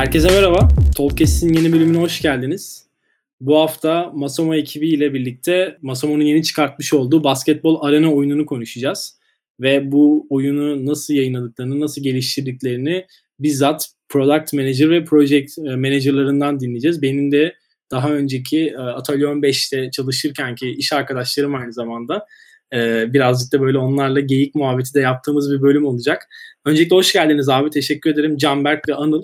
Herkese merhaba. Tolkes'in yeni bölümüne hoş geldiniz. Bu hafta Masomo ekibi ile birlikte Masomo'nun yeni çıkartmış olduğu basketbol arena oyununu konuşacağız. Ve bu oyunu nasıl yayınladıklarını, nasıl geliştirdiklerini bizzat Product Manager ve Project e, Manager'larından dinleyeceğiz. Benim de daha önceki e, Atölye 15'te çalışırken ki iş arkadaşlarım aynı zamanda e, birazcık da böyle onlarla geyik muhabbeti de yaptığımız bir bölüm olacak. Öncelikle hoş geldiniz abi. Teşekkür ederim. Canberk ve Anıl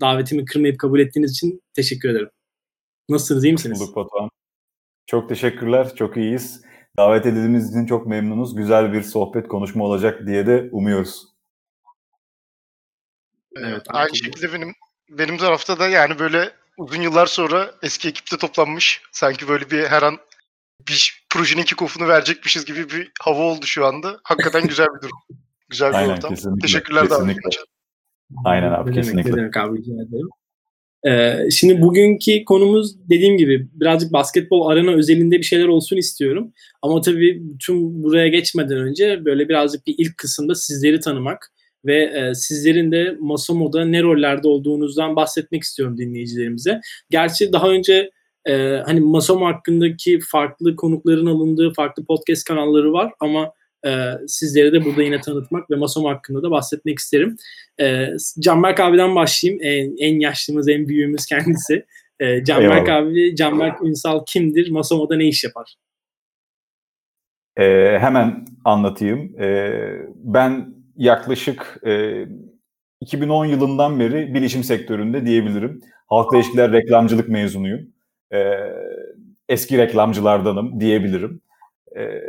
davetimi kırmayıp kabul ettiğiniz için teşekkür ederim. Nasılsınız? iyi misiniz? Bulduk Batuhan. Çok teşekkürler. Çok iyiyiz. Davet edildiğiniz için çok memnunuz. Güzel bir sohbet, konuşma olacak diye de umuyoruz. Evet, aynı şekilde benim benim tarafta da yani böyle uzun yıllar sonra eski ekipte toplanmış sanki böyle bir her an bir projenin kick-off'unu verecekmişiz gibi bir hava oldu şu anda. Hakikaten güzel bir durum. Güzel bir Aynen, ortam. Kesinlikle, Teşekkürler davet için. Aynen abi ne kesinlikle. Demek, ne demek abi rica ederim. Ee, şimdi bugünkü konumuz dediğim gibi birazcık basketbol arena özelinde bir şeyler olsun istiyorum. Ama tabii tüm buraya geçmeden önce böyle birazcık bir ilk kısımda sizleri tanımak ve e, sizlerin de Masomo'da ne rollerde olduğunuzdan bahsetmek istiyorum dinleyicilerimize. Gerçi daha önce e, hani Masomo hakkındaki farklı konukların alındığı farklı podcast kanalları var ama e, sizlere de burada yine tanıtmak ve Masomo hakkında da bahsetmek isterim. E, Canberk abiden başlayayım. En, en yaşlımız, en büyüğümüz kendisi. E, Canberk Eyvallah. abi, Canberk Ünsal kimdir? Masomo'da ne iş yapar? Ee, hemen anlatayım. Ee, ben yaklaşık e, 2010 yılından beri bilişim sektöründe diyebilirim. Halkla ilişkiler reklamcılık mezunuyum. Ee, eski reklamcılardanım diyebilirim. Ee,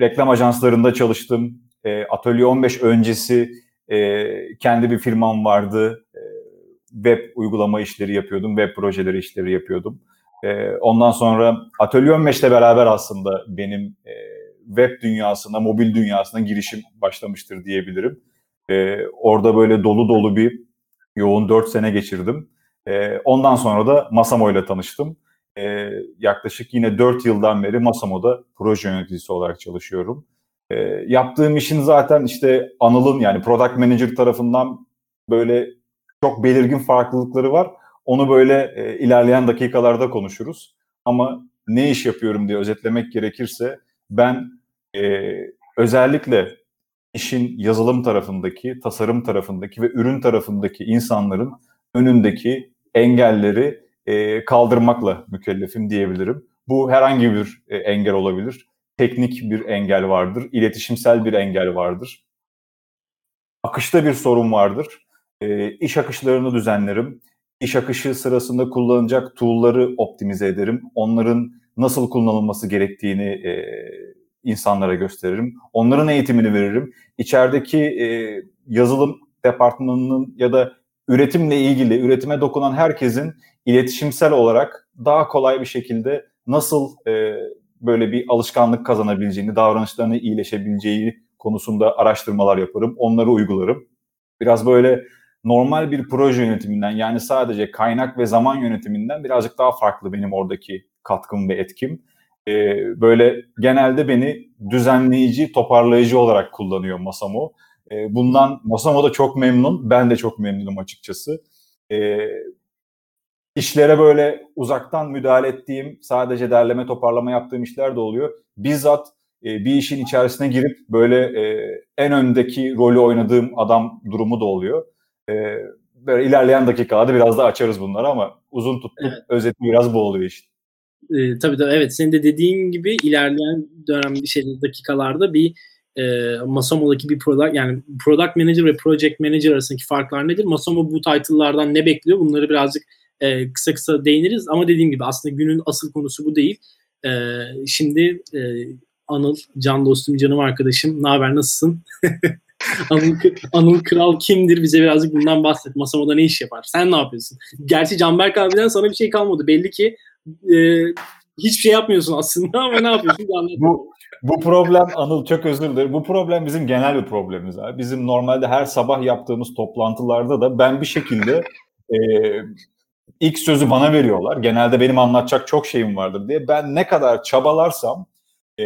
reklam ajanslarında çalıştım. Ee, Atölye 15 öncesi e, kendi bir firmam vardı. Ee, web uygulama işleri yapıyordum, web projeleri işleri yapıyordum. Ee, ondan sonra Atölye 15'le beraber aslında benim e, web dünyasına, mobil dünyasına girişim başlamıştır diyebilirim. Ee, orada böyle dolu dolu bir yoğun 4 sene geçirdim. Ee, ondan sonra da Masamo ile tanıştım. Ee, yaklaşık yine 4 yıldan beri Masamo'da proje yöneticisi olarak çalışıyorum. Ee, yaptığım işin zaten işte Anıl'ın yani Product Manager tarafından böyle çok belirgin farklılıkları var. Onu böyle e, ilerleyen dakikalarda konuşuruz. Ama ne iş yapıyorum diye özetlemek gerekirse ben e, özellikle işin yazılım tarafındaki, tasarım tarafındaki ve ürün tarafındaki insanların önündeki engelleri e, kaldırmakla mükellefim diyebilirim. Bu herhangi bir e, engel olabilir. Teknik bir engel vardır, iletişimsel bir engel vardır. Akışta bir sorun vardır. E, iş akışlarını düzenlerim. İş akışı sırasında kullanılacak tool'ları optimize ederim. Onların nasıl kullanılması gerektiğini e, insanlara gösteririm. Onların eğitimini veririm. İçerideki e, yazılım departmanının ya da üretimle ilgili, üretime dokunan herkesin iletişimsel olarak daha kolay bir şekilde nasıl e, böyle bir alışkanlık kazanabileceğini, davranışlarını iyileşebileceği konusunda araştırmalar yaparım. Onları uygularım. Biraz böyle normal bir proje yönetiminden yani sadece kaynak ve zaman yönetiminden birazcık daha farklı benim oradaki katkım ve etkim. Ee, böyle genelde beni düzenleyici, toparlayıcı olarak kullanıyor Masamo. Ee, bundan Masamo da çok memnun, ben de çok memnunum açıkçası. Ee, işlere böyle uzaktan müdahale ettiğim, sadece derleme toparlama yaptığım işler de oluyor. Bizzat e, bir işin içerisine girip böyle e, en öndeki rolü oynadığım adam durumu da oluyor. E, böyle ilerleyen dakikalarda biraz daha açarız bunları ama uzun tuttuk. Evet. Özeti biraz bu oluyor işte. E, tabii tabii evet senin de dediğin gibi ilerleyen dönem şey dakikalarda bir e, Masomo'daki bir product yani product manager ve project manager arasındaki farklar nedir? Masomo bu title'lardan ne bekliyor? Bunları birazcık e, kısa kısa değiniriz ama dediğim gibi aslında günün asıl konusu bu değil. E, şimdi e, Anıl, can dostum, canım arkadaşım. Ne haber, nasılsın? Anıl, Anıl Kral kimdir? Bize birazcık bundan bahset. Masamoda ne iş yapar? Sen ne yapıyorsun? Gerçi Canberk abiden sana bir şey kalmadı. Belli ki e, hiçbir şey yapmıyorsun aslında ama ne yapıyorsun? bu, bu problem Anıl çok özür dilerim. Bu problem bizim genel bir problemimiz abi. Bizim normalde her sabah yaptığımız toplantılarda da ben bir şekilde e, ilk sözü bana veriyorlar. Genelde benim anlatacak çok şeyim vardır diye. Ben ne kadar çabalarsam e,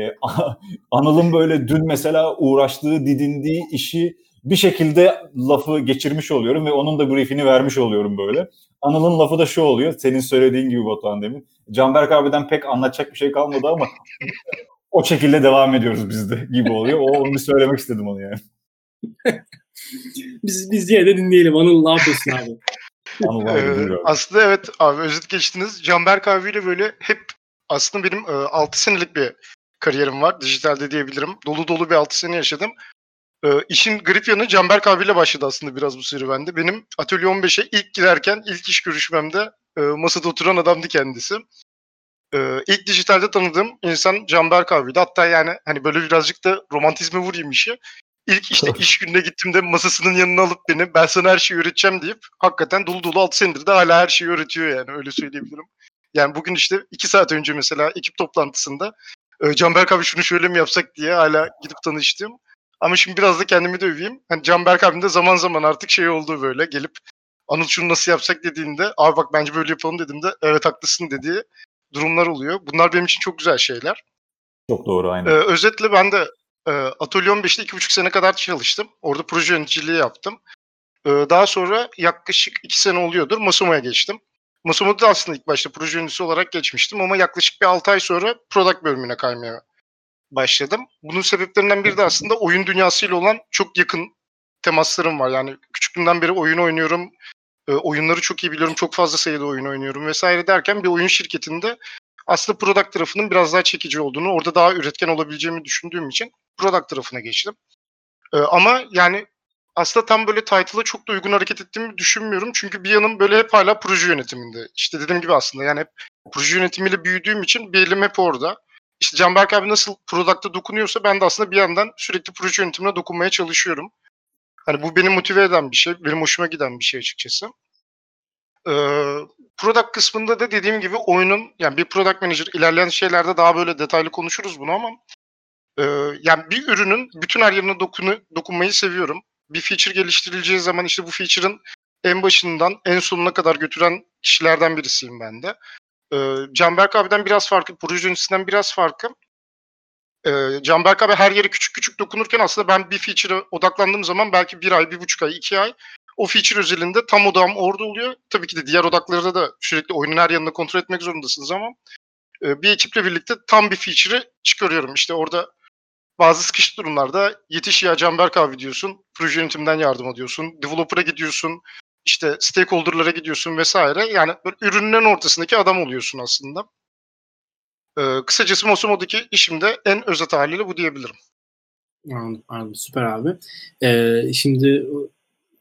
Anıl'ın böyle dün mesela uğraştığı, didindiği işi bir şekilde lafı geçirmiş oluyorum ve onun da briefini vermiş oluyorum böyle. Anıl'ın lafı da şu oluyor. Senin söylediğin gibi Batuhan demin. Canberk abiden pek anlatacak bir şey kalmadı ama o şekilde devam ediyoruz biz de gibi oluyor. O onu bir söylemek istedim onu yani. biz, biz yine de dinleyelim. Anıl ne yapıyorsun abi? Anıl abi, ee, aslında evet abi özet geçtiniz. Canberk abiyle böyle hep aslında benim e, 6 senelik bir kariyerim var. Dijitalde diyebilirim. Dolu dolu bir 6 sene yaşadım. E, işin garip yanı Canberk abiyle başladı aslında biraz bu serüvende. Benim Atölye 15'e ilk girerken ilk iş görüşmemde e, masada oturan adamdı kendisi. E, ilk dijitalde tanıdığım insan Canberk abiydi. Hatta yani hani böyle birazcık da romantizme vurayım işi. İlk işte iş gününe gittiğimde masasının yanına alıp beni ben sana her şeyi öğreteceğim deyip hakikaten dolu dolu 6 senedir de hala her şeyi öğretiyor yani öyle söyleyebilirim. Yani bugün işte 2 saat önce mesela ekip toplantısında e, Canberk abi şunu şöyle mi yapsak diye hala gidip tanıştım. Ama şimdi biraz da kendimi de öveyim. Hani Canberk abim de zaman zaman artık şey oldu böyle gelip Anıl şunu nasıl yapsak dediğinde abi bak bence böyle yapalım dediğimde evet haklısın dediği durumlar oluyor. Bunlar benim için çok güzel şeyler. Çok doğru aynen. Ee, özetle ben de e, Atölye 15'te 2,5 sene kadar çalıştım. Orada proje yöneticiliği yaptım. Ee, daha sonra yaklaşık 2 sene oluyordur Masomo'ya geçtim. Masomo'da aslında ilk başta proje yöneticisi olarak geçmiştim ama yaklaşık bir 6 ay sonra product bölümüne kaymaya başladım. Bunun sebeplerinden biri de aslında oyun dünyasıyla olan çok yakın temaslarım var. Yani küçüklüğümden beri oyun oynuyorum. E, oyunları çok iyi biliyorum. Çok fazla sayıda oyun oynuyorum vesaire derken bir oyun şirketinde aslında product tarafının biraz daha çekici olduğunu, orada daha üretken olabileceğimi düşündüğüm için product tarafına geçtim. E, ama yani aslında tam böyle title'a çok da uygun hareket ettiğimi düşünmüyorum. Çünkü bir yanım böyle hep hala proje yönetiminde. İşte dediğim gibi aslında yani hep proje yönetimiyle büyüdüğüm için bir elim hep orada. İşte Canberk abi nasıl product'a dokunuyorsa ben de aslında bir yandan sürekli proje yönetimine dokunmaya çalışıyorum. Hani bu beni motive eden bir şey, benim hoşuma giden bir şey açıkçası. Ee, product kısmında da dediğim gibi oyunun, yani bir product manager ilerleyen şeylerde daha böyle detaylı konuşuruz bunu ama e, yani bir ürünün bütün her yerine dokunu, dokunmayı seviyorum. Bir feature geliştirileceği zaman işte bu feature'ın en başından en sonuna kadar götüren kişilerden birisiyim ben de. Ee, Canberk abiden biraz farklı, proje yöneticisinden biraz farklı. Ee, Canberk abi her yere küçük küçük dokunurken aslında ben bir feature'a odaklandığım zaman belki bir ay, bir buçuk ay, iki ay o feature özelinde tam odağım orada oluyor. Tabii ki de diğer odaklarda da sürekli oyunun her yanını kontrol etmek zorundasınız ama e, bir ekiple birlikte tam bir feature'ı çıkarıyorum. İşte orada bazı sıkışık durumlarda yetiş ya Canberk abi diyorsun, proje yönetiminden yardım ediyorsun, developer'a gidiyorsun, işte stakeholder'lara gidiyorsun vesaire. Yani böyle ürünlerin ortasındaki adam oluyorsun aslında. Ee, kısacası Mosumo'daki işimde en özet haliyle bu diyebilirim. Anladım, anladım. Süper abi. Ee, şimdi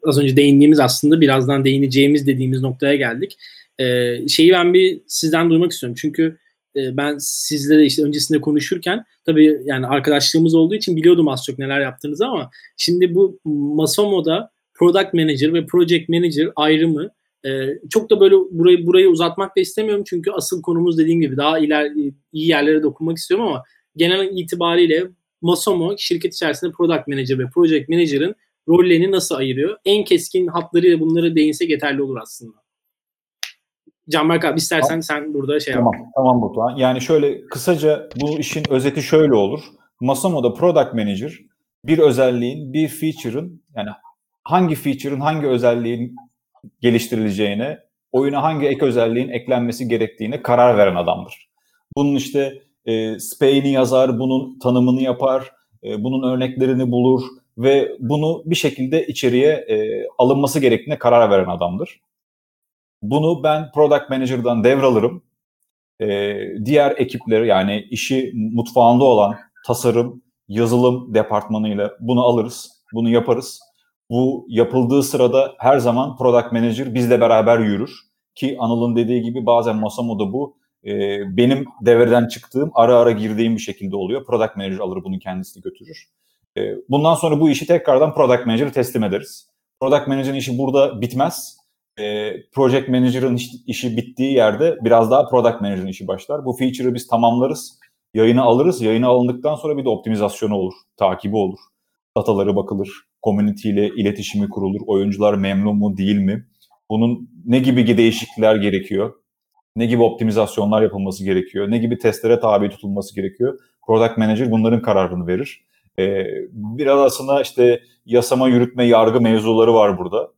az önce değindiğimiz aslında birazdan değineceğimiz dediğimiz noktaya geldik. Ee, şeyi ben bir sizden duymak istiyorum. Çünkü e, ben sizle işte öncesinde konuşurken tabii yani arkadaşlığımız olduğu için biliyordum az çok neler yaptığınızı ama şimdi bu Masomo'da product manager ve project manager ayrımı e, çok da böyle burayı burayı uzatmak da istemiyorum çünkü asıl konumuz dediğim gibi daha iler iyi yerlere dokunmak istiyorum ama genel itibariyle Masomo şirket içerisinde product manager ve project manager'ın rollerini nasıl ayırıyor? En keskin hatlarıyla bunları değinsek yeterli olur aslında. Canberk abi istersen tamam. sen burada şey tamam, yap. Tamam Batuhan. Yani şöyle kısaca bu işin özeti şöyle olur. Masomo'da product manager bir özelliğin, bir feature'ın yani hangi feature'ın hangi özelliğin geliştirileceğine, oyuna hangi ek özelliğin eklenmesi gerektiğine karar veren adamdır. Bunun işte e, speyini yazar, bunun tanımını yapar, e, bunun örneklerini bulur ve bunu bir şekilde içeriye e, alınması gerektiğine karar veren adamdır. Bunu ben product manager'dan devralırım. E, diğer ekipleri yani işi mutfağında olan tasarım, yazılım departmanıyla bunu alırız, bunu yaparız bu yapıldığı sırada her zaman product manager bizle beraber yürür. Ki Anıl'ın dediği gibi bazen Masamo'da bu e, benim devreden çıktığım, ara ara girdiğim bir şekilde oluyor. Product manager alır bunu kendisi götürür. E, bundan sonra bu işi tekrardan product manager'a teslim ederiz. Product manager'ın işi burada bitmez. E, project manager'ın iş, işi bittiği yerde biraz daha product manager'ın işi başlar. Bu feature'ı biz tamamlarız. Yayına alırız. Yayına alındıktan sonra bir de optimizasyonu olur, takibi olur. Dataları bakılır, community ile iletişimi kurulur. Oyuncular memnun mu değil mi? Bunun ne gibi değişiklikler gerekiyor? Ne gibi optimizasyonlar yapılması gerekiyor? Ne gibi testlere tabi tutulması gerekiyor? Product Manager bunların kararını verir. E, biraz aslında işte yasama, yürütme, yargı mevzuları var burada.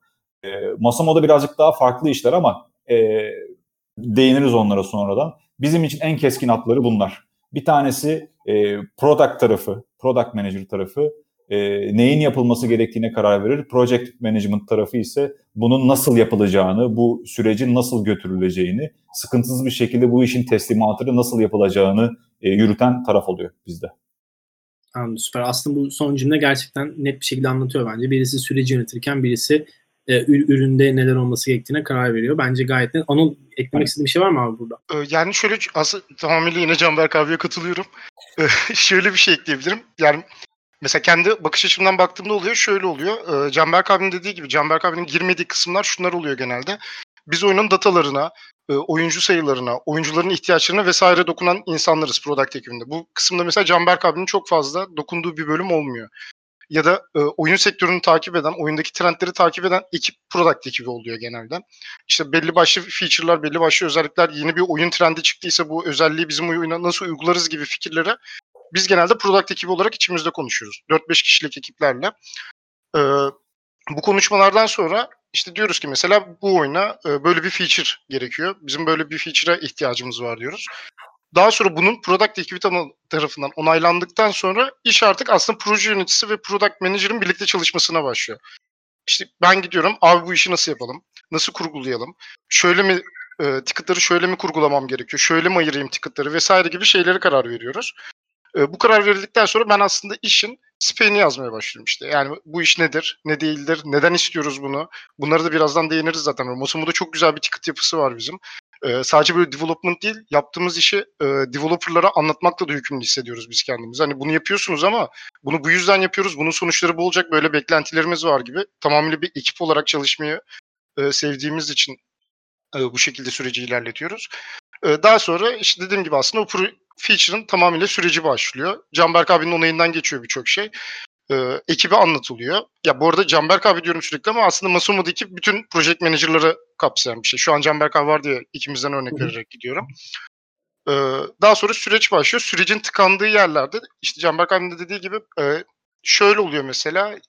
E, Masamo'da birazcık daha farklı işler ama e, değiniriz onlara sonradan. Bizim için en keskin hatları bunlar. Bir tanesi e, product tarafı, product manager tarafı e, neyin yapılması gerektiğine karar verir. Project management tarafı ise bunun nasıl yapılacağını, bu sürecin nasıl götürüleceğini, sıkıntısız bir şekilde bu işin teslimatını nasıl yapılacağını e, yürüten taraf oluyor bizde. Anladım süper. Aslında bu son cümle gerçekten net bir şekilde anlatıyor bence. Birisi süreci yönetirken birisi e, üründe neler olması gerektiğine karar veriyor. Bence gayet net. Anıl eklemek istediğin bir şey var mı abi burada? Ee, yani şöyle aslında tamamıyla yine Canberk abiye katılıyorum. Ee, şöyle bir şey ekleyebilirim. Yani mesela kendi bakış açımdan baktığımda oluyor şöyle oluyor. Ee, Canberk abinin dediği gibi Canberk abinin girmediği kısımlar şunlar oluyor genelde. Biz oyunun datalarına, e, oyuncu sayılarına, oyuncuların ihtiyaçlarına vesaire dokunan insanlarız product ekibinde. Bu kısımda mesela Canberk abinin çok fazla dokunduğu bir bölüm olmuyor ya da e, oyun sektörünü takip eden, oyundaki trendleri takip eden ekip product ekibi oluyor genelde. İşte belli başlı feature'lar, belli başlı özellikler, yeni bir oyun trendi çıktıysa bu özelliği bizim oyuna nasıl uygularız gibi fikirlere biz genelde product ekibi olarak içimizde konuşuyoruz. 4-5 kişilik ekiplerle. E, bu konuşmalardan sonra işte diyoruz ki mesela bu oyuna e, böyle bir feature gerekiyor. Bizim böyle bir feature'a ihtiyacımız var diyoruz. Daha sonra bunun product ekibi tarafından onaylandıktan sonra iş artık aslında proje yöneticisi ve product manager'ın birlikte çalışmasına başlıyor. İşte ben gidiyorum abi bu işi nasıl yapalım? Nasıl kurgulayalım? Şöyle mi e, ticketları şöyle mi kurgulamam gerekiyor? Şöyle mi ayırayım ticketları vesaire gibi şeylere karar veriyoruz. E, bu karar verildikten sonra ben aslında işin speni yazmaya başlıyorum işte. Yani bu iş nedir, ne değildir, neden istiyoruz bunu? Bunları da birazdan değiniriz zaten. Mosumo'da çok güzel bir ticket yapısı var bizim. Ee, sadece böyle development değil, yaptığımız işi e, developerlara anlatmakla da yükümlü hissediyoruz biz kendimiz. Hani bunu yapıyorsunuz ama bunu bu yüzden yapıyoruz, bunun sonuçları bu olacak, böyle beklentilerimiz var gibi. Tamamıyla bir ekip olarak çalışmayı e, sevdiğimiz için e, bu şekilde süreci ilerletiyoruz. E, daha sonra işte dediğim gibi aslında o feature'ın tamamıyla süreci başlıyor. Canberk abinin onayından geçiyor birçok şey e, ekibe anlatılıyor. Ya bu arada Canberk abi diyorum sürekli ama aslında Masumo'daki bütün project manager'ları kapsayan bir şey. Şu an Canberk abi var diye ikimizden örnek Hı-hı. vererek gidiyorum. E, daha sonra süreç başlıyor. Sürecin tıkandığı yerlerde işte Canberk abinin de dediği gibi e, şöyle oluyor mesela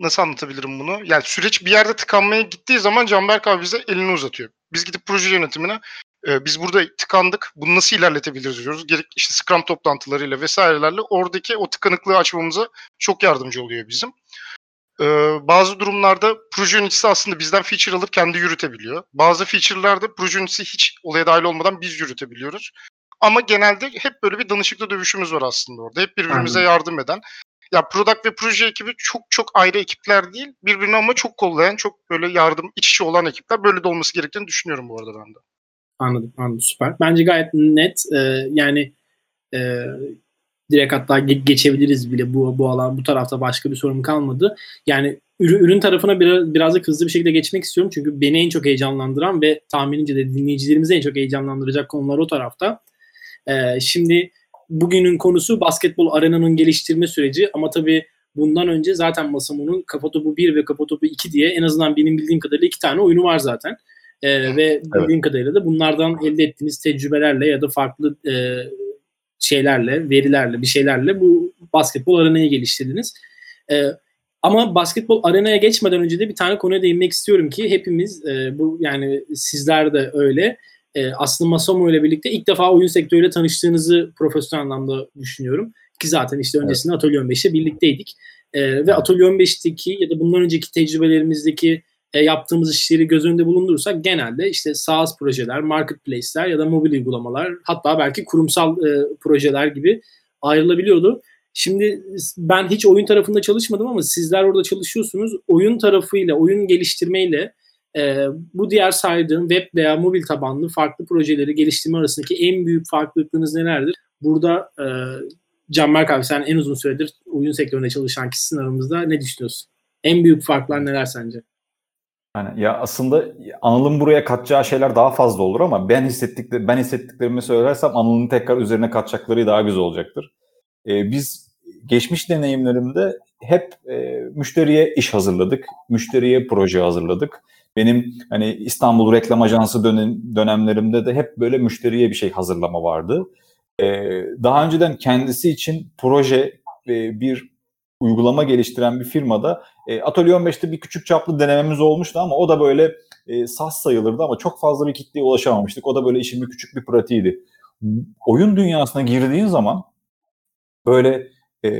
nasıl anlatabilirim bunu? Yani süreç bir yerde tıkanmaya gittiği zaman Canberk abi bize elini uzatıyor. Biz gidip proje yönetimine e, biz burada tıkandık. Bunu nasıl ilerletebiliriz diyoruz. Gerek işte Scrum toplantılarıyla vesairelerle oradaki o tıkanıklığı açmamıza çok yardımcı oluyor bizim. E, bazı durumlarda proje yöneticisi aslında bizden feature alıp kendi yürütebiliyor. Bazı feature'larda proje yöneticisi hiç olaya dahil olmadan biz yürütebiliyoruz. Ama genelde hep böyle bir danışıklı dövüşümüz var aslında orada. Hep birbirimize Aynen. yardım eden. Ya product ve proje ekibi çok çok ayrı ekipler değil. Birbirini ama çok kollayan, çok böyle yardım iç içe olan ekipler. Böyle de olması gerektiğini düşünüyorum bu arada ben de. Anladım, anladım. Süper. Bence gayet net. E, yani e, direkt hatta ge- geçebiliriz bile bu bu alan bu tarafta başka bir sorun kalmadı. Yani ürün, tarafına biraz birazcık hızlı bir şekilde geçmek istiyorum çünkü beni en çok heyecanlandıran ve tahminimce de dinleyicilerimizi en çok heyecanlandıracak konular o tarafta. E, şimdi bugünün konusu basketbol arenanın geliştirme süreci ama tabii bundan önce zaten Masamu'nun Kafa Topu 1 ve Kafa Topu 2 diye en azından benim bildiğim kadarıyla iki tane oyunu var zaten. E, ve bildiğim evet. kadarıyla da bunlardan elde ettiğiniz tecrübelerle ya da farklı e, şeylerle, verilerle, bir şeylerle bu basketbol arenayı geliştirdiniz. E, ama basketbol arenaya geçmeden önce de bir tane konuya değinmek istiyorum ki hepimiz e, bu yani sizler de öyle e, aslında Masomo ile birlikte ilk defa oyun sektörüyle tanıştığınızı profesyonel anlamda düşünüyorum. Ki zaten işte öncesinde evet. Atölye 15'te birlikteydik. E, ve Atölye 15'teki ya da bundan önceki tecrübelerimizdeki e, yaptığımız işleri göz önünde bulundurursak genelde işte SaaS projeler, marketplace'ler ya da mobil uygulamalar hatta belki kurumsal e, projeler gibi ayrılabiliyordu. Şimdi ben hiç oyun tarafında çalışmadım ama sizler orada çalışıyorsunuz. Oyun tarafıyla, oyun geliştirmeyle e, bu diğer saydığım web veya mobil tabanlı farklı projeleri geliştirme arasındaki en büyük farklılıklarınız nelerdir? Burada e, Canberk abi sen en uzun süredir oyun sektöründe çalışan kişisin aramızda. Ne düşünüyorsun? En büyük farklar neler sence? Yani ya aslında Anıl'ın buraya katacağı şeyler daha fazla olur ama ben hissettikleri ben hissettiklerimi söylersem Anıl'ın tekrar üzerine katacakları daha güzel olacaktır. Ee, biz geçmiş deneyimlerimde hep e, müşteriye iş hazırladık, müşteriye proje hazırladık. Benim hani İstanbul Reklam Ajansı dönem, dönemlerimde de hep böyle müşteriye bir şey hazırlama vardı. Ee, daha önceden kendisi için proje e, bir uygulama geliştiren bir firmada e, Atölye 15'te bir küçük çaplı denememiz olmuştu ama o da böyle e, sas sayılırdı ama çok fazla bir kitleye ulaşamamıştık. O da böyle işin bir küçük bir pratiğiydi. Oyun dünyasına girdiğin zaman böyle e,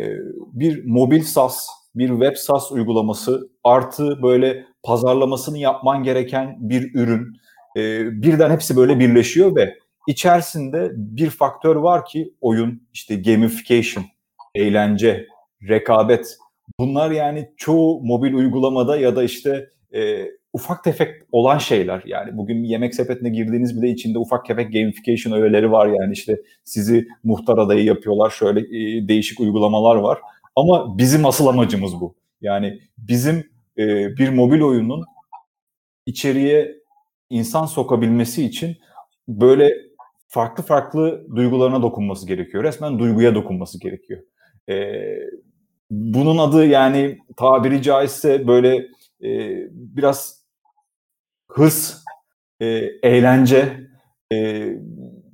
bir mobil SAS, bir web SAS uygulaması artı böyle pazarlamasını yapman gereken bir ürün e, birden hepsi böyle birleşiyor ve içerisinde bir faktör var ki oyun, işte gamification, eğlence, rekabet. Bunlar yani çoğu mobil uygulamada ya da işte e, ufak tefek olan şeyler. Yani bugün yemek sepetine girdiğiniz bile içinde ufak tefek gamification öğeleri var yani işte sizi muhtar adayı yapıyorlar. Şöyle e, değişik uygulamalar var. Ama bizim asıl amacımız bu. Yani bizim e, bir mobil oyunun içeriye insan sokabilmesi için böyle farklı farklı duygularına dokunması gerekiyor. Resmen duyguya dokunması gerekiyor. E, bunun adı yani tabiri caizse böyle e, biraz hırs, e, eğlence, e,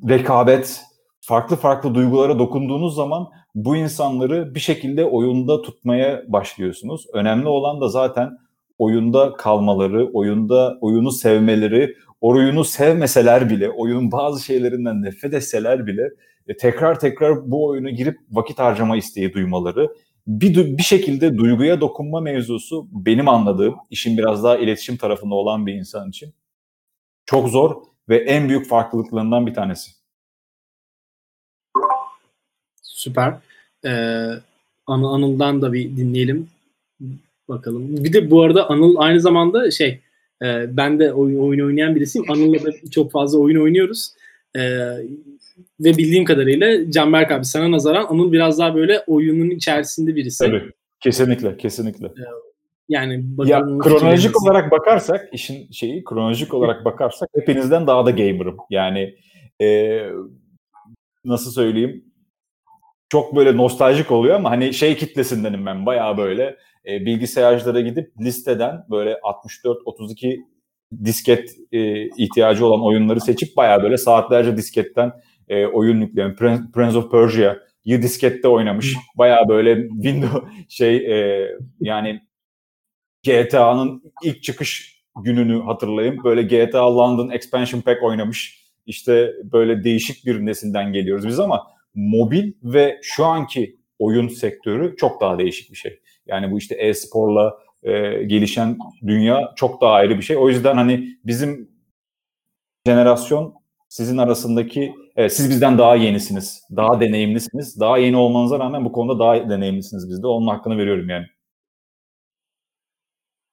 rekabet, farklı farklı duygulara dokunduğunuz zaman bu insanları bir şekilde oyunda tutmaya başlıyorsunuz. Önemli olan da zaten oyunda kalmaları, oyunda oyunu sevmeleri, oyunu sevmeseler bile, oyunun bazı şeylerinden nefret etseler bile e, tekrar tekrar bu oyuna girip vakit harcama isteği duymaları. Bir, bir şekilde duyguya dokunma mevzusu benim anladığım, işin biraz daha iletişim tarafında olan bir insan için çok zor ve en büyük farklılıklarından bir tanesi. Süper. Ee, Anıl'dan da bir dinleyelim. Bakalım. Bir de bu arada Anıl aynı zamanda şey e, ben de oyun, oyun oynayan birisiyim. Anıl'la da çok fazla oyun oynuyoruz. E, ve bildiğim kadarıyla Canberk abi sana nazaran Anıl biraz daha böyle oyunun içerisinde birisi. Tabii. Kesinlikle, kesinlikle. E, yani ya kronolojik olarak bakarsak işin şeyi kronolojik olarak bakarsak hepinizden daha da gamer'ım. Yani e, nasıl söyleyeyim çok böyle nostaljik oluyor ama hani şey kitlesindenim ben bayağı böyle e, bilgisayarcılara gidip listeden böyle 64-32 disket e, ihtiyacı olan oyunları seçip bayağı böyle saatlerce disketten e, oyun yükleyen Prince of Persia'yı diskette oynamış. Bayağı böyle Windows şey e, yani GTA'nın ilk çıkış gününü hatırlayayım. Böyle GTA London Expansion Pack oynamış. İşte böyle değişik bir nesilden geliyoruz biz ama mobil ve şu anki oyun sektörü çok daha değişik bir şey. Yani bu işte e-sporla e, gelişen dünya çok daha ayrı bir şey. O yüzden hani bizim jenerasyon sizin arasındaki evet, siz bizden daha yenisiniz, daha deneyimlisiniz. Daha yeni olmanıza rağmen bu konuda daha deneyimlisiniz bizde. Onun hakkını veriyorum yani.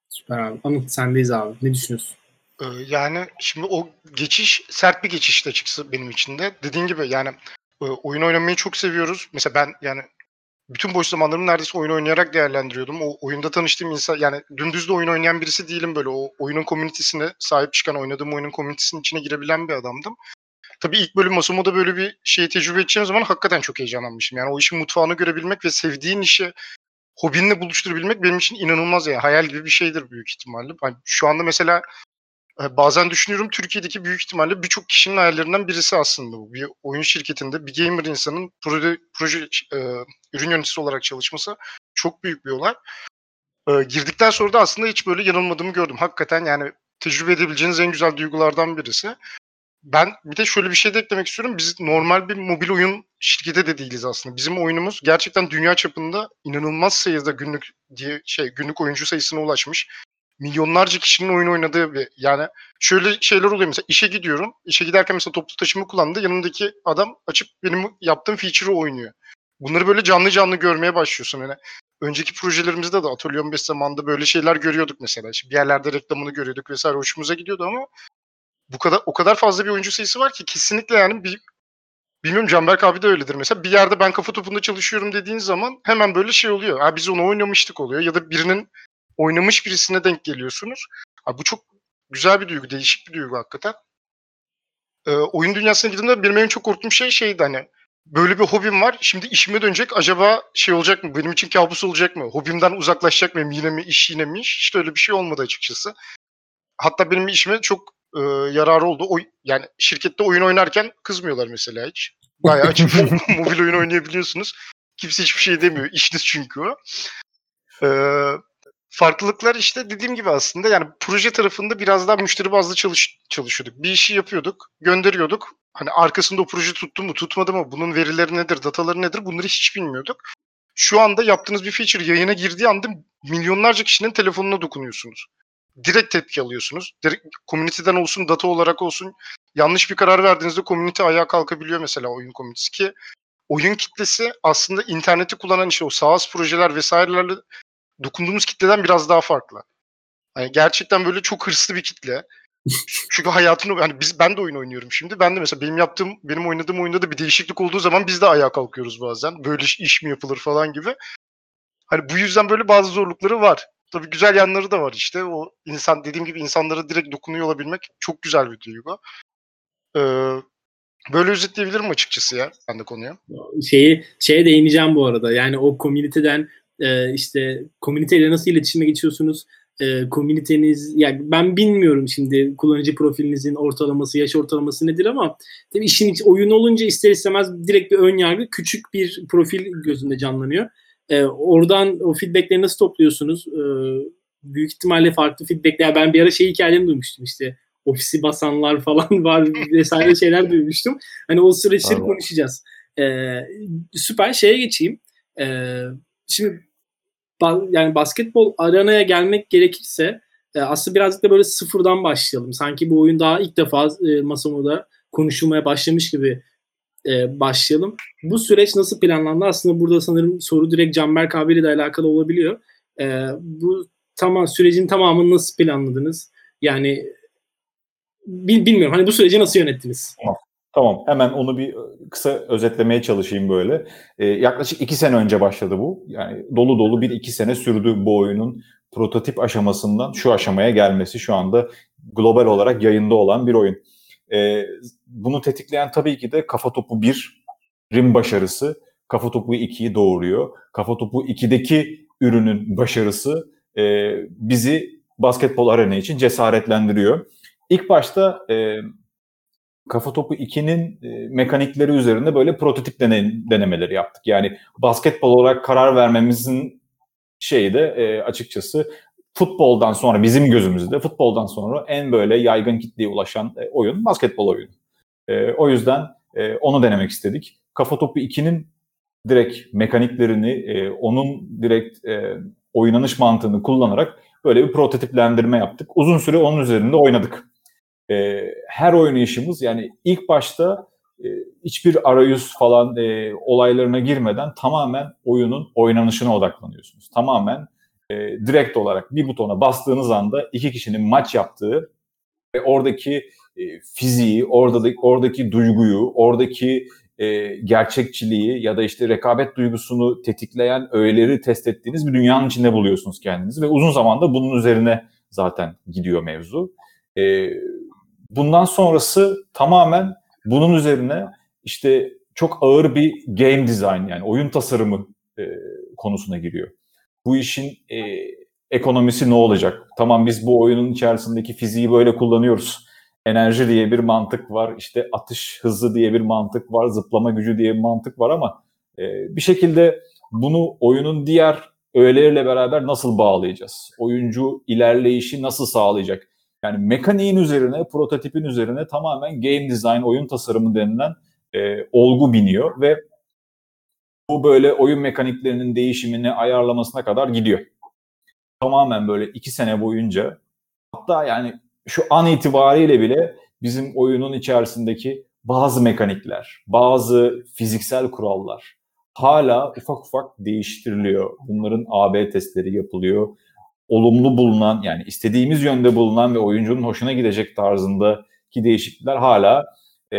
Süper abi. Anıt sendeyiz abi. Ne düşünüyorsun? Ee, yani şimdi o geçiş sert bir geçişti açıkçası benim için de. Dediğin gibi yani e, oyun oynamayı çok seviyoruz. Mesela ben yani bütün boş zamanlarımı neredeyse oyun oynayarak değerlendiriyordum. O oyunda tanıştığım insan yani dümdüz de oyun oynayan birisi değilim böyle. O oyunun komünitesine sahip çıkan, oynadığım oyunun komünitesinin içine girebilen bir adamdım. Tabii ilk bölüm Masumo'da böyle bir şeyi tecrübe edeceğim zaman hakikaten çok heyecanlanmışım. Yani o işin mutfağını görebilmek ve sevdiğin işi hobinle buluşturabilmek benim için inanılmaz yani. Hayal gibi bir şeydir büyük ihtimalle. Yani şu anda mesela bazen düşünüyorum Türkiye'deki büyük ihtimalle birçok kişinin hayallerinden birisi aslında bu. Bir oyun şirketinde bir gamer insanın proje, proje e, ürün yöneticisi olarak çalışması çok büyük bir olay. E, girdikten sonra da aslında hiç böyle yanılmadığımı gördüm. Hakikaten yani tecrübe edebileceğiniz en güzel duygulardan birisi. Ben bir de şöyle bir şey de eklemek istiyorum. Biz normal bir mobil oyun şirketi de değiliz aslında. Bizim oyunumuz gerçekten dünya çapında inanılmaz sayıda günlük diye şey günlük oyuncu sayısına ulaşmış milyonlarca kişinin oyun oynadığı bir yani şöyle şeyler oluyor mesela işe gidiyorum. İşe giderken mesela toplu taşıma kullandı. Yanımdaki adam açıp benim yaptığım feature'ı oynuyor. Bunları böyle canlı canlı görmeye başlıyorsun. Yani önceki projelerimizde de Atölye 15 zamanında böyle şeyler görüyorduk mesela. İşte bir yerlerde reklamını görüyorduk vesaire hoşumuza gidiyordu ama bu kadar o kadar fazla bir oyuncu sayısı var ki kesinlikle yani bir Bilmiyorum Canberk abi de öyledir mesela. Bir yerde ben kafa topunda çalışıyorum dediğin zaman hemen böyle şey oluyor. Ha biz onu oynamıştık oluyor. Ya da birinin oynamış birisine denk geliyorsunuz. Abi bu çok güzel bir duygu, değişik bir duygu hakikaten. Ee, oyun dünyasına girdiğimde benim en çok korktuğum şey şeydi hani böyle bir hobim var. Şimdi işime dönecek. Acaba şey olacak mı? Benim için kabus olacak mı? Hobimden uzaklaşacak mı? Yine mi iş yine mi iş? İşte öyle bir şey olmadı açıkçası. Hatta benim işime çok e, yararı oldu. O, yani şirkette oyun oynarken kızmıyorlar mesela hiç. Bayağı açık mobil oyun oynayabiliyorsunuz. Kimse hiçbir şey demiyor. İşiniz çünkü o. Ee, farklılıklar işte dediğim gibi aslında yani proje tarafında biraz daha müşteri bazlı çalış, çalışıyorduk. Bir işi yapıyorduk, gönderiyorduk. Hani arkasında o proje tuttu mu, tutmadı mı, bunun verileri nedir, dataları nedir bunları hiç bilmiyorduk. Şu anda yaptığınız bir feature yayına girdiği anda milyonlarca kişinin telefonuna dokunuyorsunuz. Direkt tepki alıyorsunuz. Direkt community'den olsun, data olarak olsun. Yanlış bir karar verdiğinizde community ayağa kalkabiliyor mesela oyun community'si ki oyun kitlesi aslında interneti kullanan işte o SaaS projeler vesairelerle dokunduğumuz kitleden biraz daha farklı. Yani gerçekten böyle çok hırslı bir kitle. Çünkü hayatını hani biz ben de oyun oynuyorum şimdi. Ben de mesela benim yaptığım benim oynadığım oyunda da bir değişiklik olduğu zaman biz de ayağa kalkıyoruz bazen. Böyle iş mi yapılır falan gibi. Hani bu yüzden böyle bazı zorlukları var. Tabii güzel yanları da var işte. O insan dediğim gibi insanlara direkt dokunuyor olabilmek çok güzel bir duygu. Ee, böyle özetleyebilirim açıkçası ya ben de konuya. Şeyi şeye değineceğim bu arada. Yani o komüniteden e, işte komüniteyle nasıl iletişime geçiyorsunuz? E, komüniteniz yani ben bilmiyorum şimdi kullanıcı profilinizin ortalaması, yaş ortalaması nedir ama tabii işin oyun olunca ister istemez direkt bir ön yargı küçük bir profil gözünde canlanıyor. E, oradan o feedbackleri nasıl topluyorsunuz? E, büyük ihtimalle farklı feedbackler. Ben bir ara şey hikayelerini duymuştum işte ofisi basanlar falan var vesaire şeyler duymuştum. Hani o süreçleri konuşacağız. E, süper şeye geçeyim. E, şimdi yani basketbol arenaya gelmek gerekirse e, aslında birazcık da böyle sıfırdan başlayalım. Sanki bu oyun daha ilk defa e, Masamo'da konuşulmaya başlamış gibi e, başlayalım. Bu süreç nasıl planlandı? Aslında burada sanırım soru direkt Canberk abiyle de alakalı olabiliyor. E, bu tamam sürecin tamamını nasıl planladınız? Yani bil, bilmiyorum. Hani bu süreci nasıl yönettiniz? Tamam hemen onu bir kısa özetlemeye çalışayım böyle. Ee, yaklaşık iki sene önce başladı bu. Yani dolu dolu bir iki sene sürdü bu oyunun prototip aşamasından şu aşamaya gelmesi. Şu anda global olarak yayında olan bir oyun. Ee, bunu tetikleyen tabii ki de Kafa Topu 1 rim başarısı. Kafa Topu 2'yi doğuruyor. Kafa Topu 2'deki ürünün başarısı e, bizi basketbol arena için cesaretlendiriyor. İlk başta e, Kafa Topu 2'nin e, mekanikleri üzerinde böyle prototip dene, denemeleri yaptık. Yani basketbol olarak karar vermemizin şeyi de e, açıkçası futboldan sonra bizim gözümüzde futboldan sonra en böyle yaygın kitleye ulaşan e, oyun basketbol oyunu. E, o yüzden e, onu denemek istedik. Kafa Topu 2'nin direkt mekaniklerini, e, onun direkt e, oynanış mantığını kullanarak böyle bir prototiplendirme yaptık. Uzun süre onun üzerinde oynadık e, her oynayışımız yani ilk başta e, hiçbir arayüz falan e, olaylarına girmeden tamamen oyunun oynanışına odaklanıyorsunuz. Tamamen e, direkt olarak bir butona bastığınız anda iki kişinin maç yaptığı ve oradaki e, fiziği, oradaki, oradaki duyguyu, oradaki e, gerçekçiliği ya da işte rekabet duygusunu tetikleyen öğeleri test ettiğiniz bir dünyanın içinde buluyorsunuz kendinizi ve uzun zamanda bunun üzerine zaten gidiyor mevzu. E, bundan sonrası tamamen bunun üzerine işte çok ağır bir game design yani oyun tasarımı e, konusuna giriyor. Bu işin e, ekonomisi ne olacak? Tamam biz bu oyunun içerisindeki fiziği böyle kullanıyoruz. Enerji diye bir mantık var, işte atış hızı diye bir mantık var, zıplama gücü diye bir mantık var ama e, bir şekilde bunu oyunun diğer öğeleriyle beraber nasıl bağlayacağız? Oyuncu ilerleyişi nasıl sağlayacak? Yani mekaniğin üzerine, prototipin üzerine tamamen game design, oyun tasarımı denilen e, olgu biniyor ve bu böyle oyun mekaniklerinin değişimini ayarlamasına kadar gidiyor. Tamamen böyle iki sene boyunca hatta yani şu an itibariyle bile bizim oyunun içerisindeki bazı mekanikler, bazı fiziksel kurallar hala ufak ufak değiştiriliyor. Bunların AB testleri yapılıyor olumlu bulunan yani istediğimiz yönde bulunan ve oyuncunun hoşuna gidecek tarzındaki değişiklikler hala e,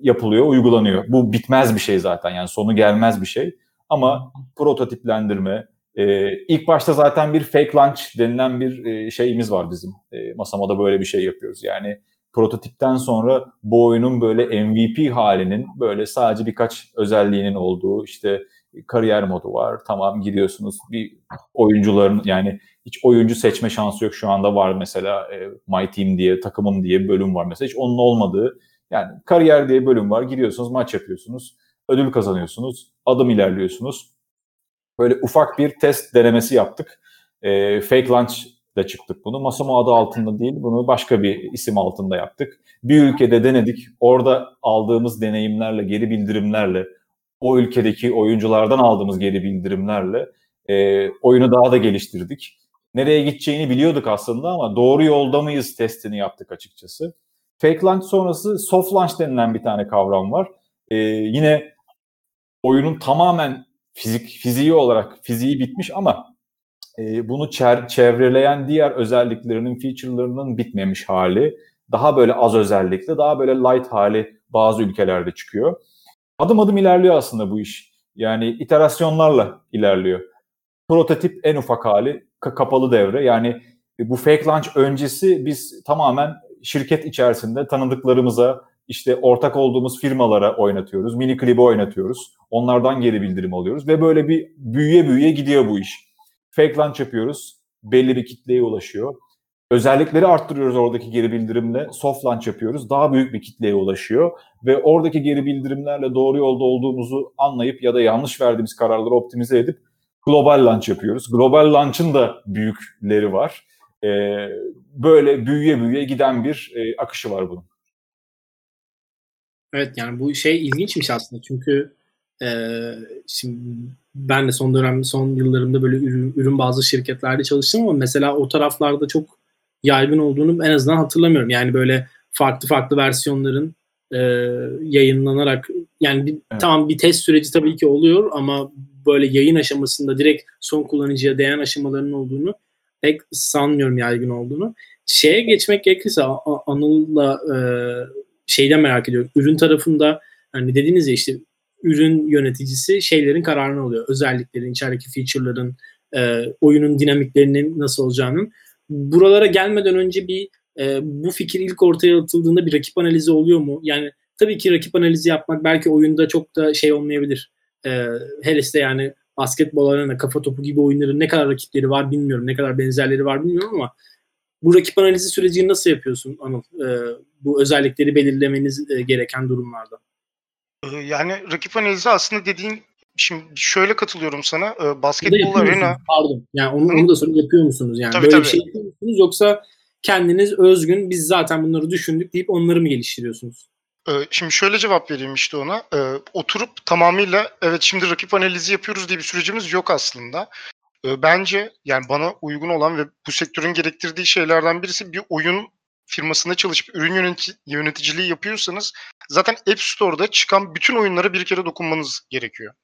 yapılıyor, uygulanıyor. Bu bitmez bir şey zaten yani sonu gelmez bir şey. Ama prototiplendirme, e, ilk başta zaten bir fake launch denilen bir e, şeyimiz var bizim. E, Masamada böyle bir şey yapıyoruz. Yani prototipten sonra bu oyunun böyle MVP halinin böyle sadece birkaç özelliğinin olduğu işte kariyer modu var. Tamam gidiyorsunuz bir oyuncuların yani hiç oyuncu seçme şansı yok şu anda var mesela e, My Team diye takımım diye bir bölüm var mesela hiç onun olmadığı yani kariyer diye bölüm var gidiyorsunuz maç yapıyorsunuz ödül kazanıyorsunuz, adım ilerliyorsunuz. Böyle ufak bir test denemesi yaptık. E, fake Launch da çıktık bunu. Masamo adı altında değil, bunu başka bir isim altında yaptık. Bir ülkede denedik. Orada aldığımız deneyimlerle, geri bildirimlerle, o ülkedeki oyunculardan aldığımız geri bildirimlerle e, oyunu daha da geliştirdik. Nereye gideceğini biliyorduk aslında ama doğru yolda mıyız testini yaptık açıkçası. Fake launch sonrası soft launch denilen bir tane kavram var. E, yine oyunun tamamen fizik fiziği olarak fiziği bitmiş ama e, bunu çevreleyen diğer özelliklerinin, feature'larının bitmemiş hali. Daha böyle az özellikle, daha böyle light hali bazı ülkelerde çıkıyor. Adım adım ilerliyor aslında bu iş. Yani iterasyonlarla ilerliyor. Prototip en ufak hali kapalı devre. Yani bu fake launch öncesi biz tamamen şirket içerisinde tanıdıklarımıza, işte ortak olduğumuz firmalara oynatıyoruz. Mini klibi oynatıyoruz. Onlardan geri bildirim alıyoruz ve böyle bir büyüye büyüye gidiyor bu iş. Fake launch yapıyoruz. Belli bir kitleye ulaşıyor. Özellikleri arttırıyoruz oradaki geri bildirimle. Soft launch yapıyoruz. Daha büyük bir kitleye ulaşıyor. Ve oradaki geri bildirimlerle doğru yolda olduğumuzu anlayıp ya da yanlış verdiğimiz kararları optimize edip global launch yapıyoruz. Global launch'ın da büyükleri var. Ee, böyle büyüye büyüye giden bir e, akışı var bunun. Evet yani bu şey ilginçmiş aslında çünkü e, şimdi ben de son dönem son yıllarımda böyle ürün, ürün bazı şirketlerde çalıştım ama mesela o taraflarda çok yaygın olduğunu en azından hatırlamıyorum. Yani böyle farklı farklı versiyonların e, yayınlanarak yani bir, evet. tamam bir test süreci tabii ki oluyor ama böyle yayın aşamasında direkt son kullanıcıya değen aşamalarının olduğunu pek sanmıyorum yaygın olduğunu. Şeye geçmek gerekirse Anıl'la e, şeyden merak ediyorum. Ürün tarafında hani dediğiniz ya işte ürün yöneticisi şeylerin kararını alıyor. Özelliklerin, içerideki feature'ların, e, oyunun dinamiklerinin nasıl olacağının. Buralara gelmeden önce bir e, bu fikir ilk ortaya atıldığında bir rakip analizi oluyor mu? Yani tabii ki rakip analizi yapmak belki oyunda çok da şey olmayabilir. E, hele de yani basketbol arena, kafa topu gibi oyunların ne kadar rakipleri var bilmiyorum. Ne kadar benzerleri var bilmiyorum ama bu rakip analizi sürecini nasıl yapıyorsun Anıl? E, bu özellikleri belirlemeniz e, gereken durumlarda. Yani rakip analizi aslında dediğin şimdi şöyle katılıyorum sana. Basketbol arena pardon. Yani onu, onu da sorayım yapıyor musunuz? Yani tabii, böyle tabii. bir şey yapıyor musunuz yoksa kendiniz özgün biz zaten bunları düşündük deyip onları mı geliştiriyorsunuz? Şimdi şöyle cevap vereyim işte ona. Oturup tamamıyla evet şimdi rakip analizi yapıyoruz diye bir sürecimiz yok aslında. Bence yani bana uygun olan ve bu sektörün gerektirdiği şeylerden birisi bir oyun firmasında çalışıp ürün yönetici, yöneticiliği yapıyorsanız zaten App Store'da çıkan bütün oyunlara bir kere dokunmanız gerekiyor.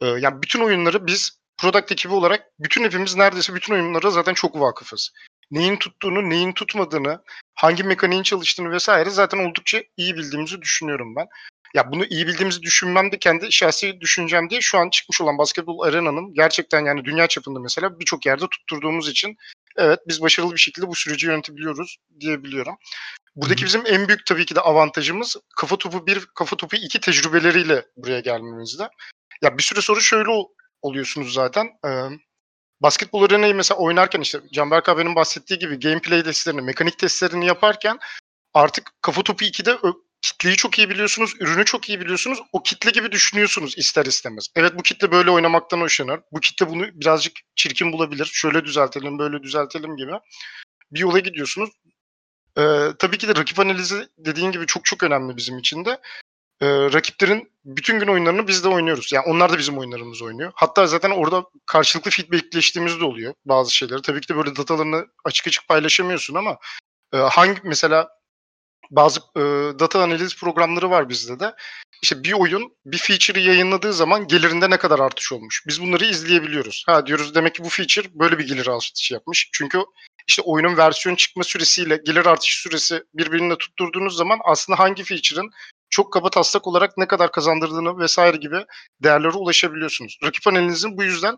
Ee, yani bütün oyunları biz product ekibi olarak bütün hepimiz neredeyse bütün oyunlara zaten çok vakıfız. Neyin tuttuğunu, neyin tutmadığını, hangi mekaniğin çalıştığını vesaire zaten oldukça iyi bildiğimizi düşünüyorum ben. Ya bunu iyi bildiğimizi düşünmem de kendi şahsi düşüncem diye şu an çıkmış olan basketbol arenanın gerçekten yani dünya çapında mesela birçok yerde tutturduğumuz için evet biz başarılı bir şekilde bu süreci yönetebiliyoruz diyebiliyorum. Buradaki bizim en büyük tabii ki de avantajımız kafa topu bir, kafa topu iki tecrübeleriyle buraya gelmemizde. Ya bir süre sonra şöyle oluyorsunuz zaten. Ee, basketbol arenayı mesela oynarken işte Canberk abinin bahsettiği gibi gameplay testlerini, mekanik testlerini yaparken artık kafa topu 2'de kitleyi çok iyi biliyorsunuz, ürünü çok iyi biliyorsunuz. O kitle gibi düşünüyorsunuz ister istemez. Evet bu kitle böyle oynamaktan hoşlanır. Bu kitle bunu birazcık çirkin bulabilir. Şöyle düzeltelim, böyle düzeltelim gibi. Bir yola gidiyorsunuz. Ee, tabii ki de rakip analizi dediğin gibi çok çok önemli bizim için de. Ee, rakiplerin bütün gün oyunlarını biz de oynuyoruz. Yani onlar da bizim oyunlarımızı oynuyor. Hatta zaten orada karşılıklı feedbackleştiğimiz de oluyor bazı şeyleri. Tabii ki de böyle datalarını açık açık paylaşamıyorsun ama e, hangi mesela bazı e, data analiz programları var bizde de. İşte bir oyun bir feature'ı yayınladığı zaman gelirinde ne kadar artış olmuş. Biz bunları izleyebiliyoruz. Ha diyoruz demek ki bu feature böyle bir gelir artışı yapmış. Çünkü işte oyunun versiyon çıkma süresiyle gelir artış süresi birbirine tutturduğunuz zaman aslında hangi feature'ın çok kaba taslak olarak ne kadar kazandırdığını vesaire gibi değerlere ulaşabiliyorsunuz. Rakip analizin bu yüzden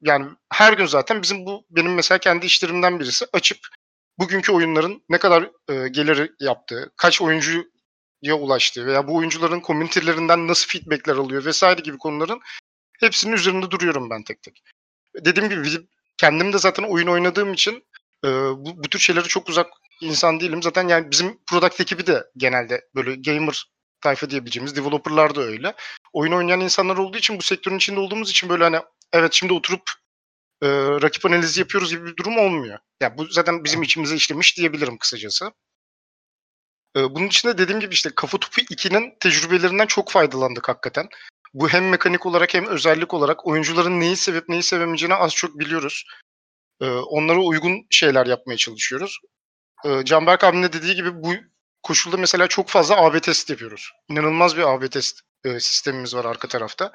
yani her gün zaten bizim bu benim mesela kendi işlerimden birisi açıp bugünkü oyunların ne kadar e, gelir yaptığı, kaç oyuncuya ulaştığı veya bu oyuncuların komünitelerinden nasıl feedbackler alıyor vesaire gibi konuların hepsinin üzerinde duruyorum ben tek tek. Dediğim gibi kendim de zaten oyun oynadığım için e, bu, bu tür şeyleri çok uzak insan değilim. Zaten yani bizim product ekibi de genelde böyle gamer tayfa diyebileceğimiz developerlar da öyle. Oyun oynayan insanlar olduğu için bu sektörün içinde olduğumuz için böyle hani evet şimdi oturup e, rakip analizi yapıyoruz gibi bir durum olmuyor. Ya yani bu zaten bizim içimize işlemiş diyebilirim kısacası. E, bunun içinde dediğim gibi işte Kafa Topu 2'nin tecrübelerinden çok faydalandık hakikaten. Bu hem mekanik olarak hem özellik olarak oyuncuların neyi sevip neyi sevemeyeceğini az çok biliyoruz. E, onlara uygun şeyler yapmaya çalışıyoruz. E, Canberk abinin de dediği gibi bu koşulda mesela çok fazla AB test yapıyoruz. İnanılmaz bir AB test e, sistemimiz var arka tarafta.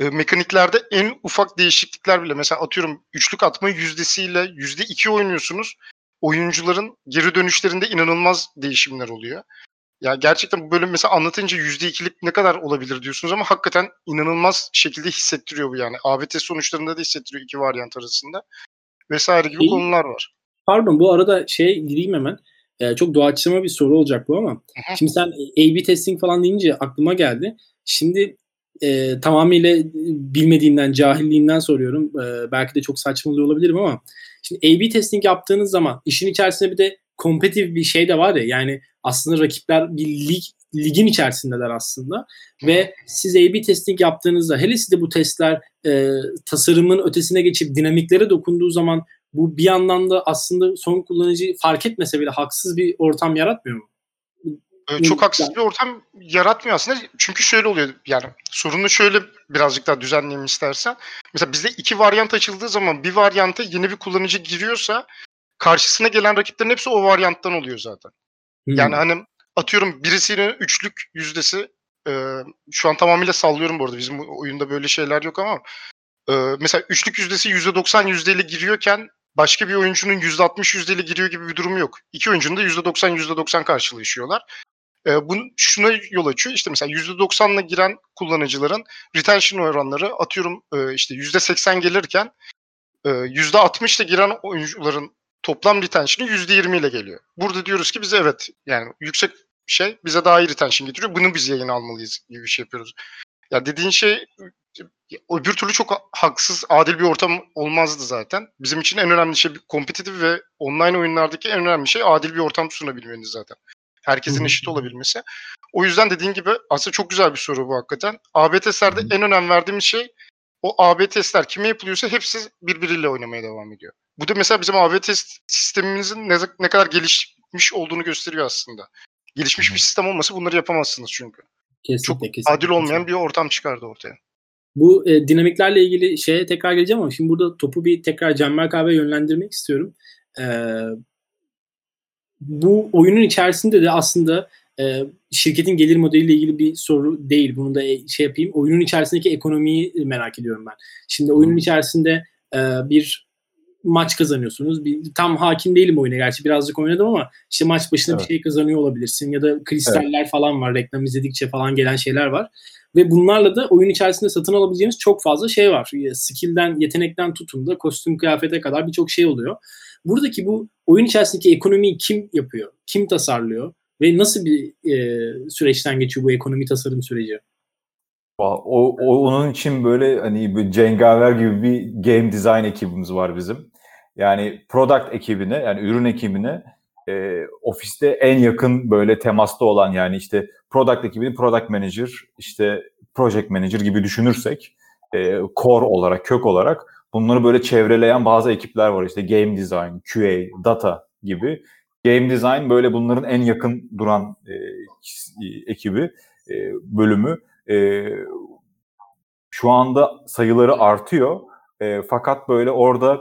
E, mekaniklerde en ufak değişiklikler bile mesela atıyorum üçlük atma yüzdesiyle yüzde iki oynuyorsunuz. Oyuncuların geri dönüşlerinde inanılmaz değişimler oluyor. Ya gerçekten bu bölüm mesela anlatınca yüzde ikilik ne kadar olabilir diyorsunuz ama hakikaten inanılmaz şekilde hissettiriyor bu yani. ABT sonuçlarında da hissettiriyor iki varyant arasında. Vesaire gibi İyi. konular var. Pardon bu arada şey gireyim hemen. Ee, çok doğaçlama bir soru olacak bu ama. Hı-hı. Şimdi sen A-B testing falan deyince aklıma geldi. Şimdi e, tamamıyla bilmediğimden, cahilliğimden soruyorum. E, belki de çok saçmalıyor olabilirim ama şimdi A-B testing yaptığınız zaman işin içerisinde bir de kompetitif bir şey de var ya yani aslında rakipler bir lig ligin içerisindeler aslında ve siz A-B testing yaptığınızda hele size bu testler e, tasarımın ötesine geçip dinamiklere dokunduğu zaman bu bir yandan da aslında son kullanıcı fark etmese bile haksız bir ortam yaratmıyor mu? Ee, çok haksız bir ortam yaratmıyor aslında. Çünkü şöyle oluyor yani sorunu şöyle birazcık daha düzenleyeyim istersen. Mesela bizde iki varyant açıldığı zaman bir varyanta yeni bir kullanıcı giriyorsa karşısına gelen rakiplerin hepsi o varyanttan oluyor zaten. Yani hani atıyorum birisinin üçlük yüzdesi e, şu an tamamıyla sallıyorum bu arada. Bizim oyunda böyle şeyler yok ama e, mesela üçlük yüzdesi %90 yüzdeyle giriyorken başka bir oyuncunun %60 yüzdeli giriyor gibi bir durum yok. İki oyuncunun da %90 %90 karşılaşıyorlar. E, bu şuna yol açıyor. İşte mesela %90'la giren kullanıcıların retention oranları atıyorum e, işte %80 gelirken e, %60'la giren oyuncuların toplam retention'ı %20 ile geliyor. Burada diyoruz ki bize evet yani yüksek şey bize daha iyi retention getiriyor. Bunu biz yayın almalıyız gibi bir şey yapıyoruz. Ya dediğin şey öbür türlü çok haksız, adil bir ortam olmazdı zaten. Bizim için en önemli şey kompetitif ve online oyunlardaki en önemli şey adil bir ortam sunabilmeniz zaten. Herkesin eşit olabilmesi. O yüzden dediğin gibi aslında çok güzel bir soru bu hakikaten. AB testlerde en önem verdiğimiz şey o AB testler kime yapılıyorsa hepsi birbiriyle oynamaya devam ediyor. Bu da mesela bizim AB test sistemimizin ne, ne kadar gelişmiş olduğunu gösteriyor aslında. Gelişmiş bir sistem olmasa bunları yapamazsınız çünkü. Kesinlikle, Çok kesinlikle. adil olmayan bir ortam çıkardı ortaya. Bu e, dinamiklerle ilgili şeye tekrar geleceğim ama şimdi burada topu bir tekrar Canberk abiye yönlendirmek istiyorum. E, bu oyunun içerisinde de aslında e, şirketin gelir modeliyle ilgili bir soru değil. Bunu da e, şey yapayım. Oyunun içerisindeki ekonomiyi merak ediyorum ben. Şimdi oyunun içerisinde e, bir maç kazanıyorsunuz. Bir, tam hakim değilim oyuna gerçi birazcık oynadım ama işte maç başına evet. bir şey kazanıyor olabilirsin ya da kristaller evet. falan var reklam izledikçe falan gelen şeyler var. Ve bunlarla da oyun içerisinde satın alabileceğiniz çok fazla şey var. Skill'den, yetenekten tutun da kostüm kıyafete kadar birçok şey oluyor. Buradaki bu oyun içerisindeki ekonomiyi kim yapıyor? Kim tasarlıyor? Ve nasıl bir e, süreçten geçiyor bu ekonomi tasarım süreci? O, o, onun için böyle hani bir cengaver gibi bir game design ekibimiz var bizim. Yani product ekibine yani ürün ekibine e, ofiste en yakın böyle temasta olan yani işte product ekibini product manager işte project manager gibi düşünürsek e, core olarak kök olarak bunları böyle çevreleyen bazı ekipler var işte game design, QA, data gibi. Game design böyle bunların en yakın duran e, ekibi, e, bölümü. E, şu anda sayıları artıyor. E, fakat böyle orada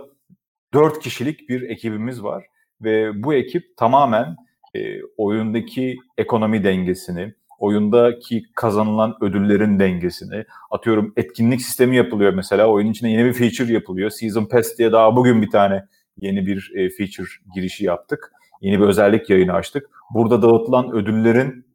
dört kişilik bir ekibimiz var ve bu ekip tamamen e, oyundaki ekonomi dengesini, oyundaki kazanılan ödüllerin dengesini, atıyorum etkinlik sistemi yapılıyor mesela, oyunun içine yeni bir feature yapılıyor. Season Pass diye daha bugün bir tane yeni bir e, feature girişi yaptık. Yeni bir özellik yayını açtık. Burada dağıtılan ödüllerin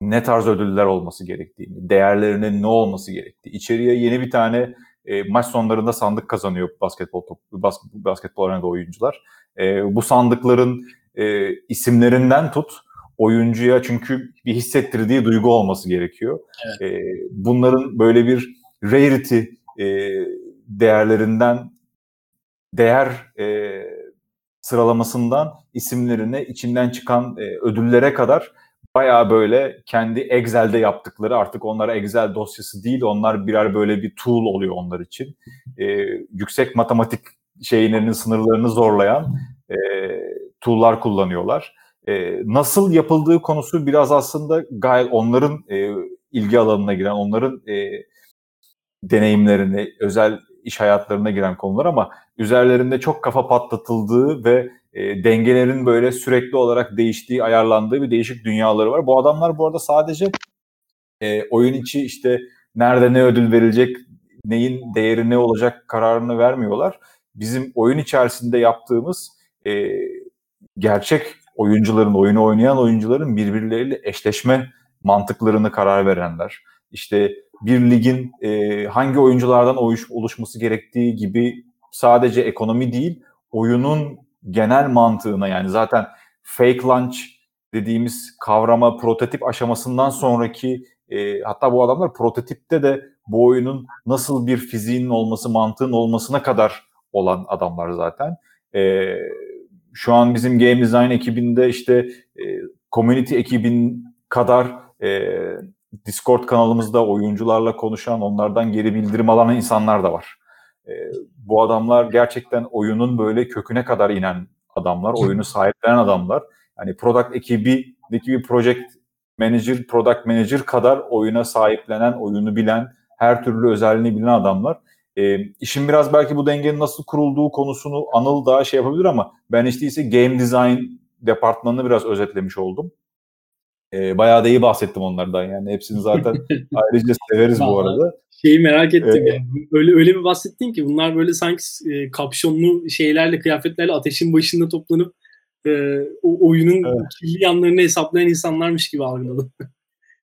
ne tarz ödüller olması gerektiğini, değerlerinin ne olması gerektiği, içeriye yeni bir tane e, maç sonlarında sandık kazanıyor basketbol top, bas, basketbol arenada oyuncular. E, bu sandıkların e, isimlerinden tut oyuncuya çünkü bir hissettirdiği duygu olması gerekiyor. Evet. E, bunların böyle bir rarity e, değerlerinden değer e, sıralamasından isimlerine içinden çıkan e, ödüllere kadar bayağı böyle kendi Excel'de yaptıkları artık onlara Excel dosyası değil onlar birer böyle bir tool oluyor onlar için. E, yüksek matematik şeylerinin sınırlarını zorlayan e, tool'lar kullanıyorlar. E, nasıl yapıldığı konusu biraz aslında gayet onların e, ilgi alanına giren, onların e, deneyimlerini, özel iş hayatlarına giren konular ama üzerlerinde çok kafa patlatıldığı ve e, dengelerin böyle sürekli olarak değiştiği, ayarlandığı bir değişik dünyaları var. Bu adamlar bu arada sadece e, oyun içi işte nerede ne ödül verilecek, neyin değeri ne olacak kararını vermiyorlar. Bizim oyun içerisinde yaptığımız e, gerçek oyuncuların, oyunu oynayan oyuncuların birbirleriyle eşleşme mantıklarını karar verenler. İşte bir ligin e, hangi oyunculardan oluşması gerektiği gibi sadece ekonomi değil, oyunun genel mantığına yani zaten fake launch dediğimiz kavrama prototip aşamasından sonraki e, hatta bu adamlar prototipte de bu oyunun nasıl bir fiziğinin olması, mantığın olmasına kadar olan adamlar zaten. E, şu an bizim game design ekibinde işte e, community ekibin kadar e, Discord kanalımızda oyuncularla konuşan, onlardan geri bildirim alan insanlar da var. E, bu adamlar gerçekten oyunun böyle köküne kadar inen adamlar, oyunu sahiplenen adamlar. Yani product ekibindeki bir project manager, product manager kadar oyuna sahiplenen, oyunu bilen, her türlü özelliğini bilen adamlar. E, işin biraz belki bu dengenin nasıl kurulduğu konusunu Anıl daha şey yapabilir ama ben işte ise game design departmanını biraz özetlemiş oldum. E, bayağı da iyi bahsettim onlardan yani hepsini zaten ayrıca severiz bu arada. Şeyi merak ettim ee, yani. Öyle öyle bir bahsettin ki bunlar böyle sanki e, kapşonlu şeylerle, kıyafetlerle ateşin başında toplanıp e, o oyunun evet. kirli yanlarını hesaplayan insanlarmış gibi algıladım.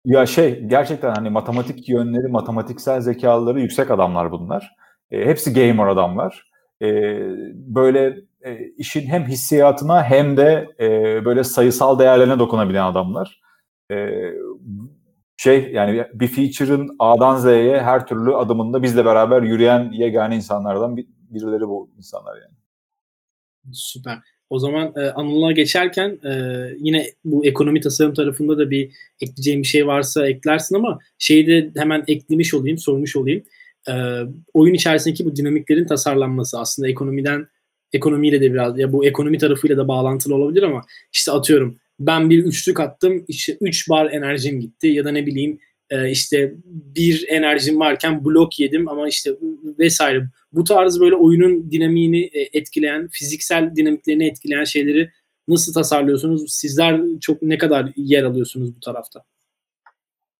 Ya şey gerçekten hani matematik yönleri, matematiksel zekaları yüksek adamlar bunlar. E, hepsi gamer adamlar. E, böyle e, işin hem hissiyatına hem de e, böyle sayısal değerlerine dokunabilen adamlar. E, şey yani bir feature'ın A'dan Z'ye her türlü adımında bizle beraber yürüyen yegane insanlardan bir, birileri bu insanlar yani. Süper. O zaman e, Anıl'a geçerken e, yine bu ekonomi tasarım tarafında da bir ekleyeceğim bir şey varsa eklersin ama şeyi de hemen eklemiş olayım, sormuş olayım. E, oyun içerisindeki bu dinamiklerin tasarlanması aslında ekonomiden ekonomiyle de biraz ya bu ekonomi tarafıyla da bağlantılı olabilir ama işte atıyorum ben bir üçlük attım işte 3 bar enerjim gitti ya da ne bileyim e, işte bir enerjim varken blok yedim ama işte vesaire. Bu tarz böyle oyunun dinamiğini e, etkileyen, fiziksel dinamiklerini etkileyen şeyleri nasıl tasarlıyorsunuz? Sizler çok ne kadar yer alıyorsunuz bu tarafta?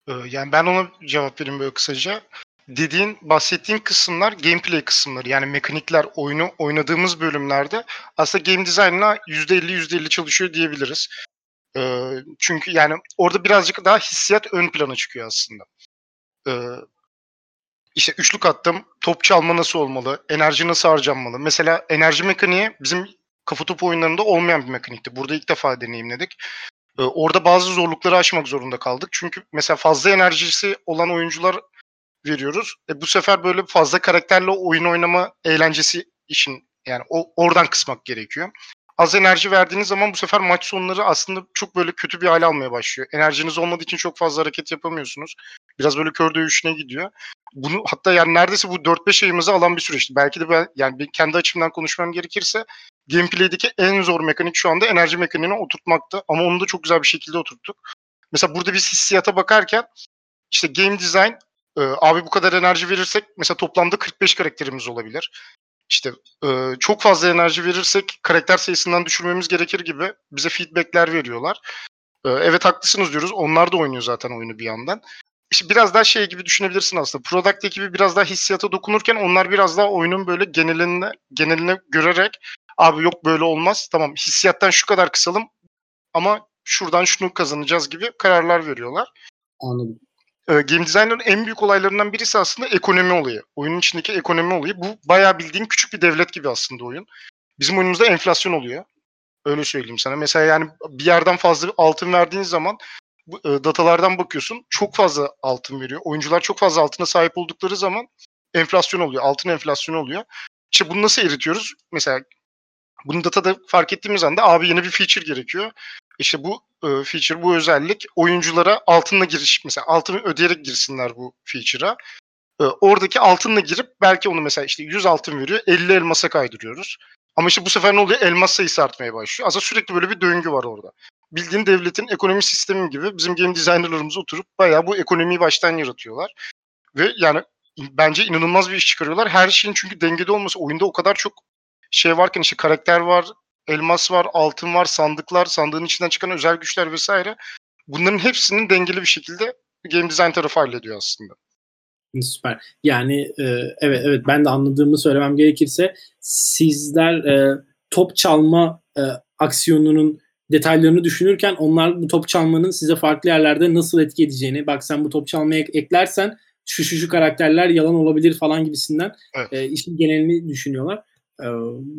Ee, yani ben ona cevap vereyim böyle kısaca. Dediğin, bahsettiğin kısımlar gameplay kısımları. Yani mekanikler oyunu oynadığımız bölümlerde aslında game design'la %50 %50 çalışıyor diyebiliriz çünkü yani orada birazcık daha hissiyat ön plana çıkıyor aslında. Ee, işte üçlük attım, top çalma nasıl olmalı, enerji nasıl harcanmalı. Mesela enerji mekaniği bizim kafa topu oyunlarında olmayan bir mekanikti. Burada ilk defa deneyimledik. Ee, orada bazı zorlukları aşmak zorunda kaldık. Çünkü mesela fazla enerjisi olan oyuncular veriyoruz. E, bu sefer böyle fazla karakterle oyun oynama eğlencesi işin yani o oradan kısmak gerekiyor az enerji verdiğiniz zaman bu sefer maç sonları aslında çok böyle kötü bir hale almaya başlıyor. Enerjiniz olmadığı için çok fazla hareket yapamıyorsunuz. Biraz böyle kör dövüşüne gidiyor. Bunu hatta yani neredeyse bu 4-5 ayımızı alan bir süreçti. Belki de ben yani kendi açımdan konuşmam gerekirse gameplay'deki en zor mekanik şu anda enerji mekaniğini oturtmaktı. Ama onu da çok güzel bir şekilde oturttuk. Mesela burada biz hissiyata bakarken işte game design e, abi bu kadar enerji verirsek mesela toplamda 45 karakterimiz olabilir işte e, çok fazla enerji verirsek karakter sayısından düşürmemiz gerekir gibi bize feedbackler veriyorlar. E, evet haklısınız diyoruz. Onlar da oynuyor zaten oyunu bir yandan. İşte biraz daha şey gibi düşünebilirsin aslında. Product ekibi biraz daha hissiyata dokunurken onlar biraz daha oyunun böyle geneline geneline görerek abi yok böyle olmaz. Tamam hissiyattan şu kadar kısalım ama şuradan şunu kazanacağız gibi kararlar veriyorlar. Anladım game designer'ın en büyük olaylarından birisi aslında ekonomi olayı. Oyunun içindeki ekonomi olayı. Bu bayağı bildiğin küçük bir devlet gibi aslında oyun. Bizim oyunumuzda enflasyon oluyor. Öyle söyleyeyim sana. Mesela yani bir yerden fazla altın verdiğin zaman bu, e, datalardan bakıyorsun. Çok fazla altın veriyor. Oyuncular çok fazla altına sahip oldukları zaman enflasyon oluyor. Altın enflasyonu oluyor. İşte bunu nasıl eritiyoruz? Mesela bunu datada fark ettiğimiz anda abi yeni bir feature gerekiyor. İşte bu e, feature, bu özellik oyunculara altınla giriş mesela altını ödeyerek girsinler bu feature'a. E, oradaki altınla girip belki onu mesela işte 100 altın veriyor, 50 elmasa kaydırıyoruz. Ama işte bu sefer ne oluyor? Elmas sayısı artmaya başlıyor. Aslında sürekli böyle bir döngü var orada. Bildiğin devletin ekonomi sistemi gibi bizim game designerlarımız oturup bayağı bu ekonomiyi baştan yaratıyorlar. Ve yani bence inanılmaz bir iş çıkarıyorlar. Her şeyin çünkü dengede olması oyunda o kadar çok şey varken işte karakter var, elmas var, altın var, sandıklar, sandığın içinden çıkan özel güçler vesaire. Bunların hepsinin dengeli bir şekilde game design tarafı hallediyor aslında. Süper. Yani e, evet evet ben de anladığımı söylemem gerekirse sizler e, top çalma e, aksiyonunun detaylarını düşünürken onlar bu top çalmanın size farklı yerlerde nasıl etki edeceğini bak sen bu top çalmaya eklersen şu şu şu karakterler yalan olabilir falan gibisinden evet. e, işin genelini düşünüyorlar. E,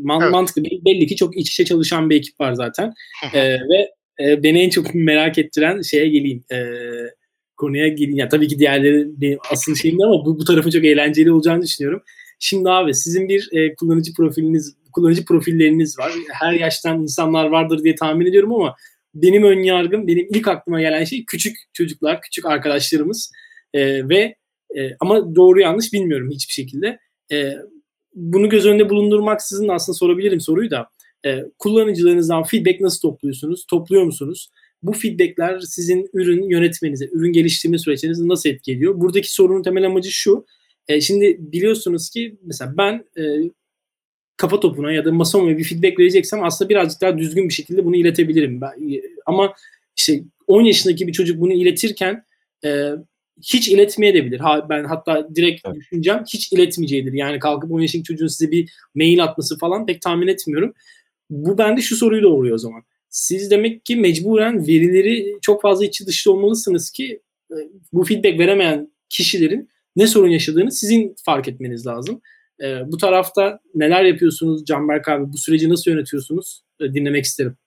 man, evet. Mantıklı. Belli ki çok iç içe çalışan bir ekip var zaten. e, ve e, beni en çok merak ettiren şeye geleyim. E, konuya geleyim. Ya, tabii ki diğerleri benim asıl şeyim ama bu, bu tarafı çok eğlenceli olacağını düşünüyorum. Şimdi abi sizin bir e, kullanıcı profiliniz, kullanıcı profilleriniz var. Her yaştan insanlar vardır diye tahmin ediyorum ama benim ön yargım, benim ilk aklıma gelen şey küçük çocuklar, küçük arkadaşlarımız e, ve e, ama doğru yanlış bilmiyorum hiçbir şekilde. E, bunu göz önünde bulundurmaksızın aslında sorabilirim soruyu da. E, kullanıcılarınızdan feedback nasıl topluyorsunuz? Topluyor musunuz? Bu feedbackler sizin ürün yönetmenize, ürün geliştirme süreçlerinizi nasıl etki ediyor? Buradaki sorunun temel amacı şu. E, şimdi biliyorsunuz ki mesela ben e, kafa topuna ya da masama bir feedback vereceksem aslında birazcık daha düzgün bir şekilde bunu iletebilirim. Ben, e, ama işte 10 yaşındaki bir çocuk bunu iletirken e, hiç iletmeyebilir. Ha, ben hatta direkt evet. düşüneceğim hiç iletmeyeceğidir. Yani kalkıp 10 yaşındaki çocuğun size bir mail atması falan pek tahmin etmiyorum. Bu bende şu soruyu doğuruyor o zaman. Siz demek ki mecburen verileri çok fazla içi dışlı olmalısınız ki e, bu feedback veremeyen kişilerin ne sorun yaşadığını sizin fark etmeniz lazım. E, bu tarafta neler yapıyorsunuz Canberk abi? Bu süreci nasıl yönetiyorsunuz? E, dinlemek isterim.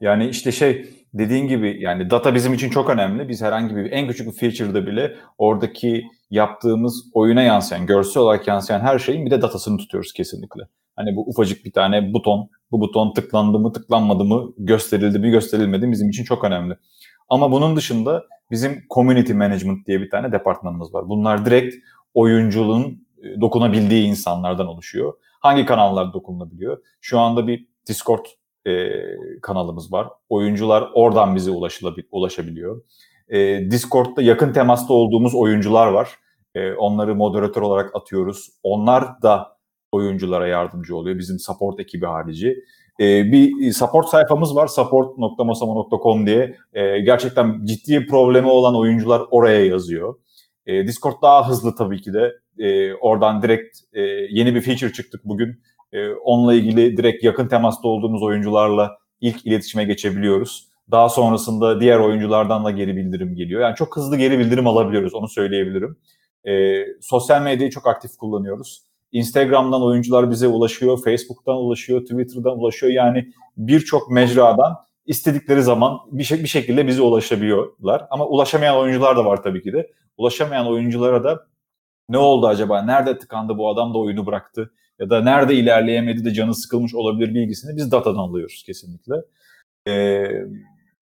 Yani işte şey dediğin gibi yani data bizim için çok önemli. Biz herhangi bir en küçük bir feature'da bile oradaki yaptığımız oyuna yansıyan, görsel olarak yansıyan her şeyin bir de datasını tutuyoruz kesinlikle. Hani bu ufacık bir tane buton, bu buton tıklandı mı, tıklanmadı mı, gösterildi mi, gösterilmedi mi bizim için çok önemli. Ama bunun dışında bizim community management diye bir tane departmanımız var. Bunlar direkt oyunculuğun e, dokunabildiği insanlardan oluşuyor. Hangi kanallar dokunulabiliyor? Şu anda bir Discord e, kanalımız var. Oyuncular oradan bize ulaşabiliyor. E, Discord'da yakın temasta olduğumuz oyuncular var. E, onları moderatör olarak atıyoruz. Onlar da oyunculara yardımcı oluyor. Bizim support ekibi harici. E, bir support sayfamız var support.masama.com diye. E, gerçekten ciddi problemi olan oyuncular oraya yazıyor. E, Discord daha hızlı tabii ki de. E, oradan direkt e, yeni bir feature çıktık bugün. E, onunla ilgili direkt yakın temasta olduğumuz oyuncularla ilk iletişime geçebiliyoruz. Daha sonrasında diğer oyunculardan da geri bildirim geliyor. Yani çok hızlı geri bildirim alabiliyoruz onu söyleyebilirim. E, sosyal medyayı çok aktif kullanıyoruz. Instagram'dan oyuncular bize ulaşıyor, Facebook'tan ulaşıyor, Twitter'dan ulaşıyor. Yani birçok mecradan istedikleri zaman bir, şey, bir şekilde bize ulaşabiliyorlar. Ama ulaşamayan oyuncular da var tabii ki de. Ulaşamayan oyunculara da ne oldu acaba? Nerede tıkandı bu adam da oyunu bıraktı? Ya da nerede ilerleyemedi de canı sıkılmış olabilir bilgisini biz datadan alıyoruz kesinlikle. Ee,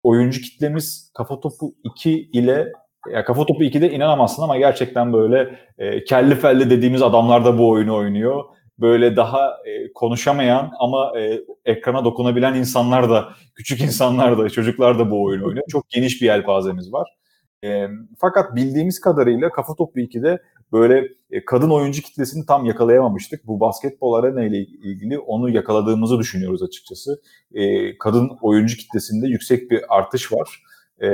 oyuncu kitlemiz Kafa Topu 2 ile ya Kafa Topu 2'de inanamazsın ama gerçekten böyle e, kelli felli dediğimiz adamlar da bu oyunu oynuyor. Böyle daha e, konuşamayan ama e, ekrana dokunabilen insanlar da, küçük insanlar da, çocuklar da bu oyunu oynuyor. Çok geniş bir yelpazemiz var. E, fakat bildiğimiz kadarıyla Kafa Topu 2'de böyle e, kadın oyuncu kitlesini tam yakalayamamıştık. Bu basketbol arena ile ilgili onu yakaladığımızı düşünüyoruz açıkçası. E, kadın oyuncu kitlesinde yüksek bir artış var. E,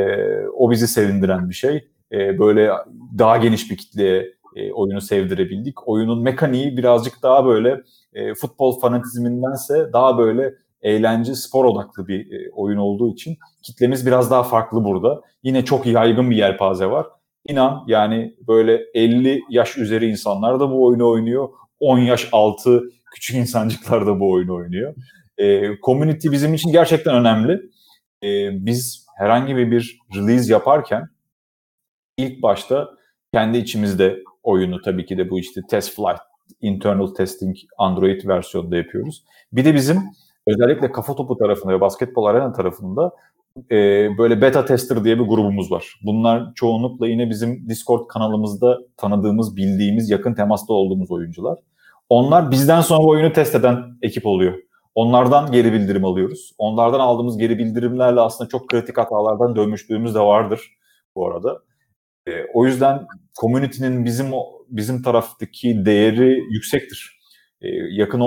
o bizi sevindiren bir şey. E, böyle daha geniş bir kitleye e, oyunu sevdirebildik. Oyunun mekaniği birazcık daha böyle e, futbol fanatizmindense daha böyle eğlence, spor odaklı bir e, oyun olduğu için kitlemiz biraz daha farklı burada. Yine çok yaygın bir yelpaze var. İnan yani böyle 50 yaş üzeri insanlar da bu oyunu oynuyor. 10 yaş altı küçük insancıklar da bu oyunu oynuyor. E, community bizim için gerçekten önemli. E, biz herhangi bir release yaparken ilk başta kendi içimizde oyunu tabii ki de bu işte test flight, internal testing Android versiyonunda yapıyoruz. Bir de bizim özellikle kafa topu tarafında ve basketbol arena tarafında e, böyle beta tester diye bir grubumuz var. Bunlar çoğunlukla yine bizim Discord kanalımızda tanıdığımız, bildiğimiz, yakın temasta olduğumuz oyuncular. Onlar bizden sonra oyunu test eden ekip oluyor. Onlardan geri bildirim alıyoruz. Onlardan aldığımız geri bildirimlerle aslında çok kritik hatalardan dönmüşlüğümüz de vardır bu arada. E, o yüzden community'nin bizim bizim taraftaki değeri yüksektir. E, yakın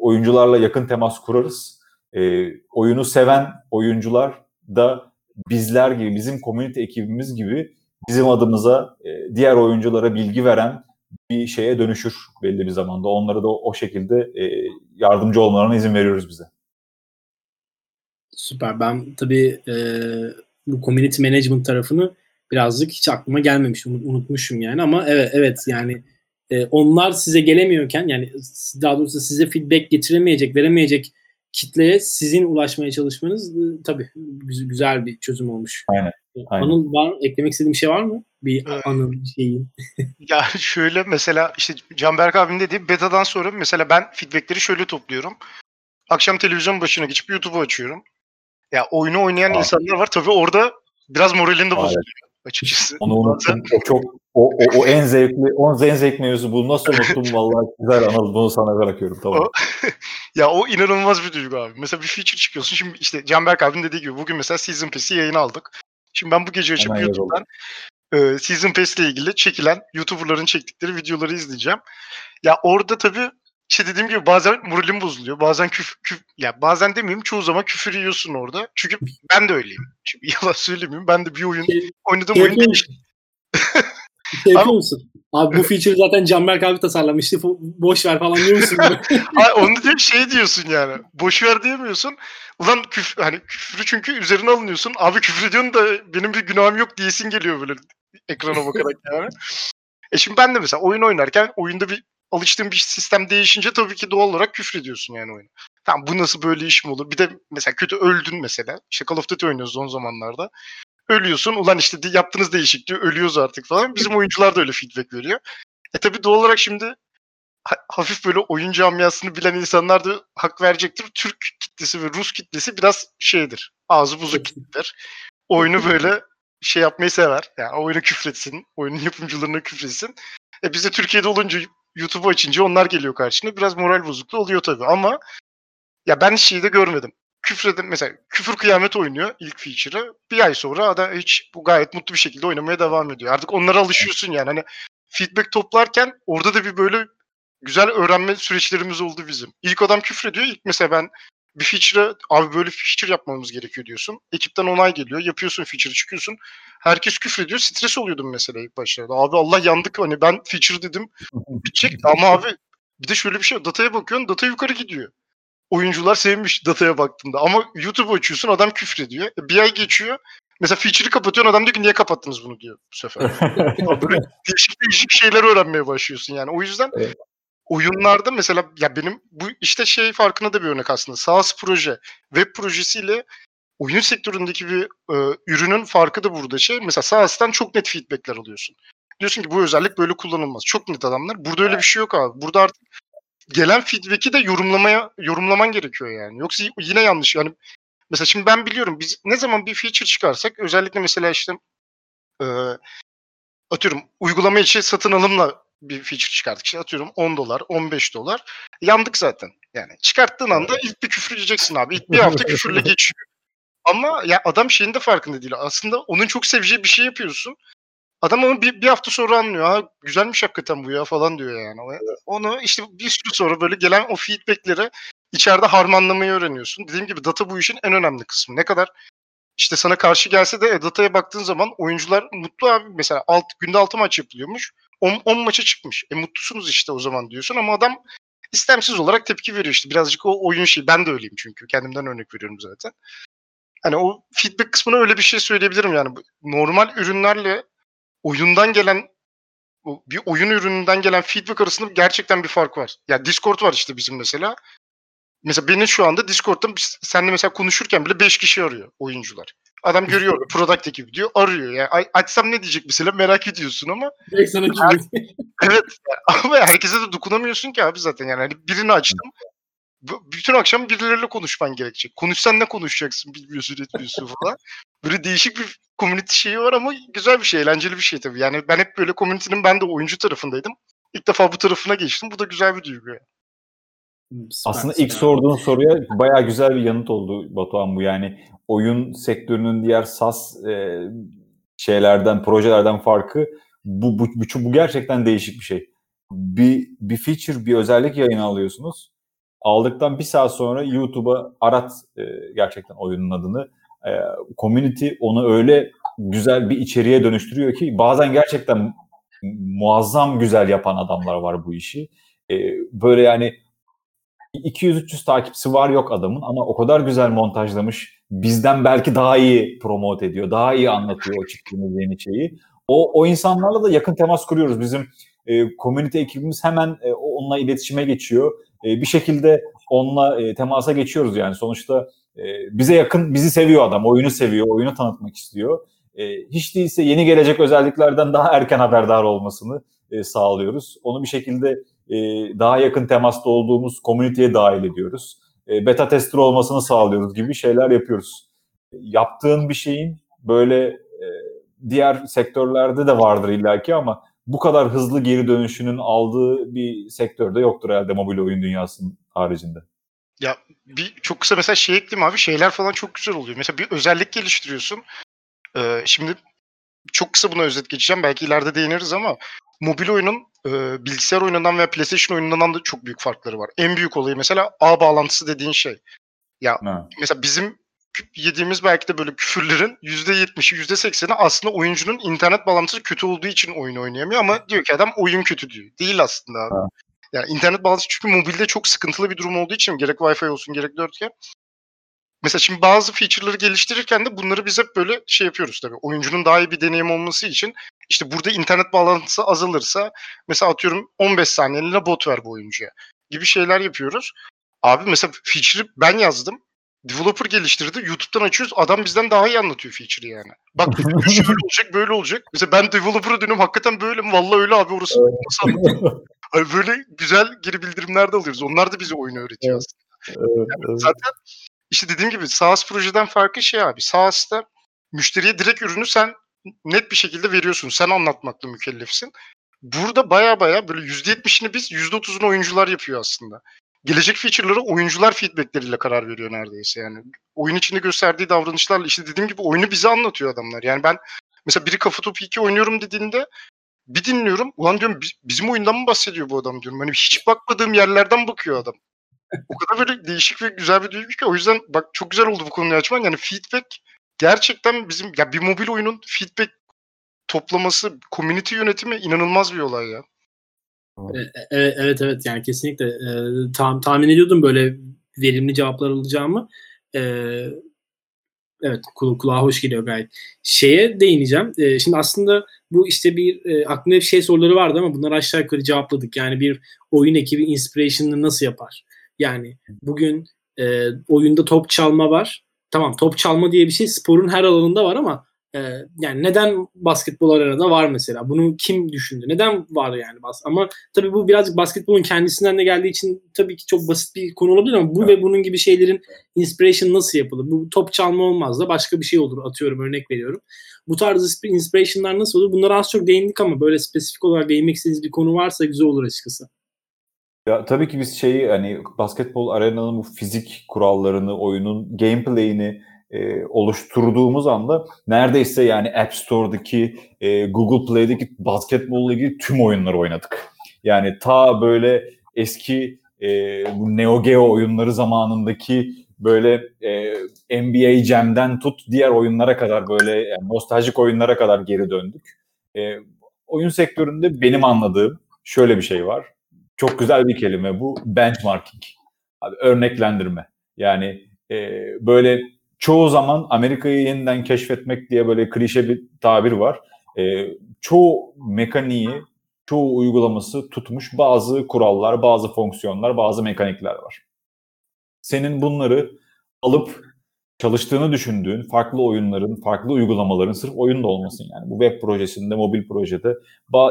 oyuncularla yakın temas kurarız. E, oyunu seven oyuncular da bizler gibi, bizim community ekibimiz gibi bizim adımıza e, diğer oyunculara bilgi veren bir şeye dönüşür belli bir zamanda. Onlara da o şekilde e, yardımcı olmalarına izin veriyoruz bize. Süper. Ben tabii e, bu community management tarafını birazcık hiç aklıma gelmemiş. Unutmuşum yani ama evet evet yani e, onlar size gelemiyorken yani daha doğrusu size feedback getiremeyecek, veremeyecek kitleye sizin ulaşmaya çalışmanız e, tabii güzel bir çözüm olmuş. Aynen. Aynen. Anıl var eklemek istediğim şey var mı? Bir ee, anın şeyi. ya şöyle mesela işte Canberk abim dediği betadan sonra mesela ben feedbackleri şöyle topluyorum. Akşam televizyon başına geçip YouTube'u açıyorum. Ya oyunu oynayan Abi. insanlar var. Tabii orada biraz moralinde bozuluyor açıkçası. Onu unuttum. O çok o, o, o en zevkli o en zevkli mevzu. Bunu nasıl unuttum vallahi güzel Anıl. Bunu sana bırakıyorum tamam. O, ya o inanılmaz bir duygu abi. Mesela bir feature çıkıyorsun. Şimdi işte Canberk abinin dediği gibi bugün mesela Season Pass'i yayın aldık. Şimdi ben bu gece açıp Hemen YouTube'dan e, Season Pass ile ilgili çekilen YouTuber'ların çektikleri videoları izleyeceğim. Ya orada tabii işte dediğim gibi bazen moralim bozuluyor. Bazen küf, küf ya bazen demeyeyim çoğu zaman küfür yiyorsun orada. Çünkü ben de öyleyim. Şimdi yalan söylemeyeyim. Ben de bir oyun şey, oynadığım şey oyun değişti. Şey yapıyor musun? Abi bu feature zaten Canberk abi tasarlamıştı. Boş ver falan diyor musun? Onu diye şey diyorsun yani. Boş ver diyemiyorsun. Ulan küf, hani küfrü çünkü üzerine alınıyorsun. Abi küfür ediyorsun da benim bir günahım yok diyesin geliyor böyle ekrana bakarak yani. E şimdi ben de mesela oyun oynarken oyunda bir alıştığım bir sistem değişince tabii ki doğal olarak küfür ediyorsun yani oyunu. Tamam bu nasıl böyle iş mi olur? Bir de mesela kötü öldün mesela. İşte Call of Duty oynuyoruz son zamanlarda. Ölüyorsun. Ulan işte yaptığınız değişikliği ölüyoruz artık falan. Bizim oyuncular da öyle feedback veriyor. E tabii doğal olarak şimdi hafif böyle oyun camiasını bilen insanlar da hak verecektir. Türk kitlesi ve Rus kitlesi biraz şeydir. Ağzı bozuk kitleler. Oyunu böyle şey yapmayı sever. Yani oyunu küfretsin. Oyunun yapımcılarına küfretsin. E biz de Türkiye'de olunca YouTube'u açınca onlar geliyor karşına. Biraz moral bozukluğu oluyor tabii ama ya ben şeyi de görmedim. Küfredin mesela küfür kıyamet oynuyor ilk feature'ı. Bir ay sonra adam hiç bu gayet mutlu bir şekilde oynamaya devam ediyor. Artık onlara alışıyorsun yani. Hani feedback toplarken orada da bir böyle güzel öğrenme süreçlerimiz oldu bizim. İlk adam küfrediyor. İlk mesela ben bir feature'a abi böyle feature yapmamız gerekiyor diyorsun. Ekipten onay geliyor. Yapıyorsun feature çıkıyorsun. Herkes küfrediyor. Stres oluyordum mesela ilk başlarda. Abi Allah yandık hani ben feature dedim. Bitecek ama abi bir de şöyle bir şey dataya bakıyorsun data yukarı gidiyor. Oyuncular sevmiş dataya baktığında ama YouTube açıyorsun adam küfrediyor. E, bir ay geçiyor. Mesela feature'ı kapatıyorsun adam diyor ki niye kapattınız bunu diyor bu sefer. Böyle değişik değişik şeyler öğrenmeye başlıyorsun yani. O yüzden evet oyunlarda mesela ya benim bu işte şey farkına da bir örnek aslında. SaaS proje, web projesiyle oyun sektöründeki bir e, ürünün farkı da burada şey. Mesela SaaS'tan çok net feedbackler alıyorsun. Diyorsun ki bu özellik böyle kullanılmaz. Çok net adamlar. Burada öyle bir şey yok abi. Burada artık gelen feedback'i de yorumlamaya yorumlaman gerekiyor yani. Yoksa yine yanlış. Yani mesela şimdi ben biliyorum biz ne zaman bir feature çıkarsak özellikle mesela işte e, atıyorum uygulama içi satın alımla bir feature çıkardık. İşte atıyorum 10 dolar, 15 dolar. Yandık zaten. Yani çıkarttığın anda ilk bir küfür yiyeceksin abi. İlk bir hafta küfürle geçiyor. Ama ya adam şeyin de farkında değil. Aslında onun çok seveceği bir şey yapıyorsun. Adam onu bir, bir hafta sonra anlıyor. Ha güzelmiş hakikaten bu ya falan diyor yani. Onu işte bir süre sonra böyle gelen o feedbackleri içeride harmanlamayı öğreniyorsun. Dediğim gibi data bu işin en önemli kısmı. Ne kadar işte sana karşı gelse de e, dataya baktığın zaman oyuncular mutlu abi. Mesela alt, günde 6 maç yapılıyormuş. 10, 10 maça çıkmış. E mutlusunuz işte o zaman diyorsun ama adam istemsiz olarak tepki veriyor işte. Birazcık o oyun şeyi. Ben de öyleyim çünkü. Kendimden örnek veriyorum zaten. Hani o feedback kısmına öyle bir şey söyleyebilirim yani. Normal ürünlerle oyundan gelen bir oyun ürününden gelen feedback arasında gerçekten bir fark var. Ya yani Discord var işte bizim mesela. Mesela benim şu anda Discord'da seninle mesela konuşurken bile 5 kişi arıyor oyuncular. Adam görüyor product ekibi diyor arıyor. Yani açsam ne diyecek mesela merak ediyorsun ama. her, evet ama herkese de dokunamıyorsun ki abi zaten yani. Hani birini açtım. Bütün akşam birileriyle konuşman gerekecek. Konuşsan ne konuşacaksın bilmiyorsun etmiyorsun falan. Böyle değişik bir community şeyi var ama güzel bir şey, eğlenceli bir şey tabii. Yani ben hep böyle community'nin ben de oyuncu tarafındaydım. İlk defa bu tarafına geçtim. Bu da güzel bir duygu. Yani. Süper, Aslında ilk sorduğun soruya bayağı güzel bir yanıt oldu Batuhan bu. Yani oyun sektörünün diğer SaaS e, şeylerden, projelerden farkı bu, bu, bu, bu gerçekten değişik bir şey. Bir, bir feature, bir özellik yayına alıyorsunuz. Aldıktan bir saat sonra YouTube'a arat e, gerçekten oyunun adını. E, community onu öyle güzel bir içeriğe dönüştürüyor ki bazen gerçekten muazzam güzel yapan adamlar var bu işi. E, böyle yani 200-300 takipçisi var yok adamın ama o kadar güzel montajlamış. Bizden belki daha iyi promote ediyor, daha iyi anlatıyor o çıktığımız yeni şeyi. O, o insanlarla da yakın temas kuruyoruz. Bizim e, community ekibimiz hemen e, onunla iletişime geçiyor. E, bir şekilde onunla e, temasa geçiyoruz yani. Sonuçta e, bize yakın, bizi seviyor adam, oyunu seviyor, oyunu tanıtmak istiyor. Hiç değilse yeni gelecek özelliklerden daha erken haberdar olmasını sağlıyoruz. Onu bir şekilde daha yakın temasta olduğumuz komüniteye dahil ediyoruz. Beta tester olmasını sağlıyoruz gibi şeyler yapıyoruz. Yaptığın bir şeyin böyle diğer sektörlerde de vardır illaki ama bu kadar hızlı geri dönüşünün aldığı bir sektörde yoktur herhalde mobil oyun dünyasının haricinde. Ya bir çok kısa mesela şey ekleyeyim abi şeyler falan çok güzel oluyor. Mesela bir özellik geliştiriyorsun. Ee, şimdi çok kısa buna özet geçeceğim. Belki ileride değiniriz ama mobil oyunun e, bilgisayar oyunundan veya PlayStation oyunundan da çok büyük farkları var. En büyük olayı mesela ağ bağlantısı dediğin şey. Ya ha. mesela bizim yediğimiz belki de böyle küfürlerin %70'i %80'i aslında oyuncunun internet bağlantısı kötü olduğu için oyun oynayamıyor ama diyor ki adam oyun kötü diyor. Değil aslında abi. Ha. Yani internet bağlantısı çünkü mobilde çok sıkıntılı bir durum olduğu için gerek Wi-Fi olsun gerek 4G Mesela şimdi bazı feature'ları geliştirirken de bunları biz hep böyle şey yapıyoruz tabii. Oyuncunun daha iyi bir deneyim olması için işte burada internet bağlantısı azalırsa mesela atıyorum 15 saniyeliğine bot ver bu oyuncuya gibi şeyler yapıyoruz. Abi mesela feature'ı ben yazdım. Developer geliştirdi. YouTube'dan açıyoruz. Adam bizden daha iyi anlatıyor feature'ı yani. Bak şöyle olacak böyle olacak. Mesela ben developer'a dönüyorum. Hakikaten böyle mi? Vallahi öyle abi orası nasıl anlatıyor? Hani böyle güzel geri bildirimler de alıyoruz. Onlar da bize oyunu öğretiyor aslında. Evet, evet. Zaten işte dediğim gibi SaaS projeden farkı şey abi. SaaS'ta müşteriye direkt ürünü sen net bir şekilde veriyorsun. Sen anlatmakla mükellefsin. Burada baya baya böyle %70'ini biz %30'unu oyuncular yapıyor aslında. Gelecek feature'ları oyuncular feedbackleriyle karar veriyor neredeyse yani. Oyun içinde gösterdiği davranışlarla işte dediğim gibi oyunu bize anlatıyor adamlar. Yani ben mesela biri Kafa Topu 2 oynuyorum dediğinde bir dinliyorum. Ulan diyorum bizim oyundan mı bahsediyor bu adam diyorum. Hani hiç bakmadığım yerlerden bakıyor adam o kadar böyle değişik ve güzel bir duygu ki o yüzden bak çok güzel oldu bu konuyu açman. Yani feedback gerçekten bizim ya bir mobil oyunun feedback toplaması, community yönetimi inanılmaz bir olay ya. Evet e, evet, evet yani kesinlikle e, tam tahmin ediyordum böyle verimli cevaplar alacağımı. E, evet kul kulağa hoş geliyor gayet. Şeye değineceğim. E, şimdi aslında bu işte bir e, aklımda bir şey soruları vardı ama bunları aşağı yukarı cevapladık. Yani bir oyun ekibi inspiration'ını nasıl yapar? Yani bugün e, oyunda top çalma var. Tamam top çalma diye bir şey sporun her alanında var ama e, yani neden basketbol arenada var mesela? Bunu kim düşündü? Neden var yani? Bas ama tabii bu birazcık basketbolun kendisinden de geldiği için tabii ki çok basit bir konu olabilir ama bu evet. ve bunun gibi şeylerin inspiration nasıl yapılır? Bu top çalma olmaz da başka bir şey olur. Atıyorum örnek veriyorum. Bu tarz inspiration'lar nasıl olur? Bunlara az çok değindik ama böyle spesifik olarak değinmek istediğiniz bir konu varsa güzel olur açıkçası. Ya tabii ki biz şeyi hani basketbol arenanın bu fizik kurallarını, oyunun gameplay'ini e, oluşturduğumuz anda neredeyse yani App Store'daki, e, Google Play'deki basketbolla ilgili tüm oyunları oynadık. Yani ta böyle eski e, bu Neo Geo oyunları zamanındaki böyle e, NBA Jam'den tut diğer oyunlara kadar böyle yani nostaljik oyunlara kadar geri döndük. E, oyun sektöründe benim anladığım şöyle bir şey var çok güzel bir kelime bu benchmarking. Abi, örneklendirme. Yani e, böyle çoğu zaman Amerika'yı yeniden keşfetmek diye böyle klişe bir tabir var. E, çoğu mekaniği, çoğu uygulaması tutmuş bazı kurallar, bazı fonksiyonlar, bazı mekanikler var. Senin bunları alıp çalıştığını düşündüğün farklı oyunların, farklı uygulamaların sırf oyun da olmasın yani. Bu web projesinde, mobil projede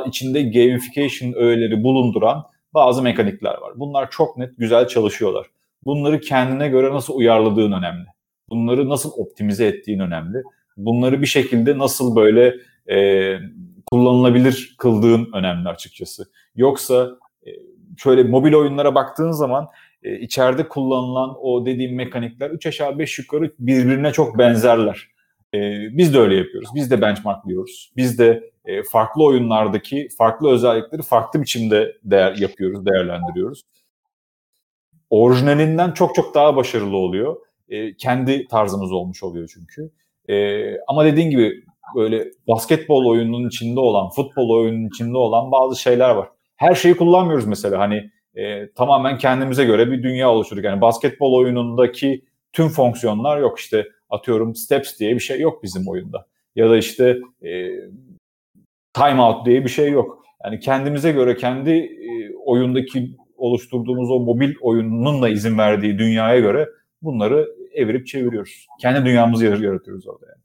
içinde gamification öğeleri bulunduran bazı mekanikler var. Bunlar çok net güzel çalışıyorlar. bunları kendine göre nasıl uyarladığın önemli. Bunları nasıl optimize ettiğin önemli. Bunları bir şekilde nasıl böyle e, kullanılabilir kıldığın önemli açıkçası. Yoksa e, şöyle mobil oyunlara baktığın zaman e, içeride kullanılan o dediğim mekanikler 3 aşağı 5 yukarı birbirine çok benzerler. E, biz de öyle yapıyoruz. Biz de benchmarklıyoruz. Biz de e, farklı oyunlardaki farklı özellikleri farklı biçimde değer yapıyoruz, değerlendiriyoruz. Orijinalinden çok çok daha başarılı oluyor. E, kendi tarzımız olmuş oluyor çünkü. E, ama dediğin gibi böyle basketbol oyununun içinde olan, futbol oyununun içinde olan bazı şeyler var. Her şeyi kullanmıyoruz mesela. Hani e, tamamen kendimize göre bir dünya oluşturduk. Yani basketbol oyunundaki tüm fonksiyonlar yok. İşte atıyorum steps diye bir şey yok bizim oyunda. Ya da işte e, timeout diye bir şey yok. Yani kendimize göre kendi e, oyundaki oluşturduğumuz o mobil oyununun da izin verdiği dünyaya göre bunları evirip çeviriyoruz. Kendi dünyamızı yaratıyoruz orada yani.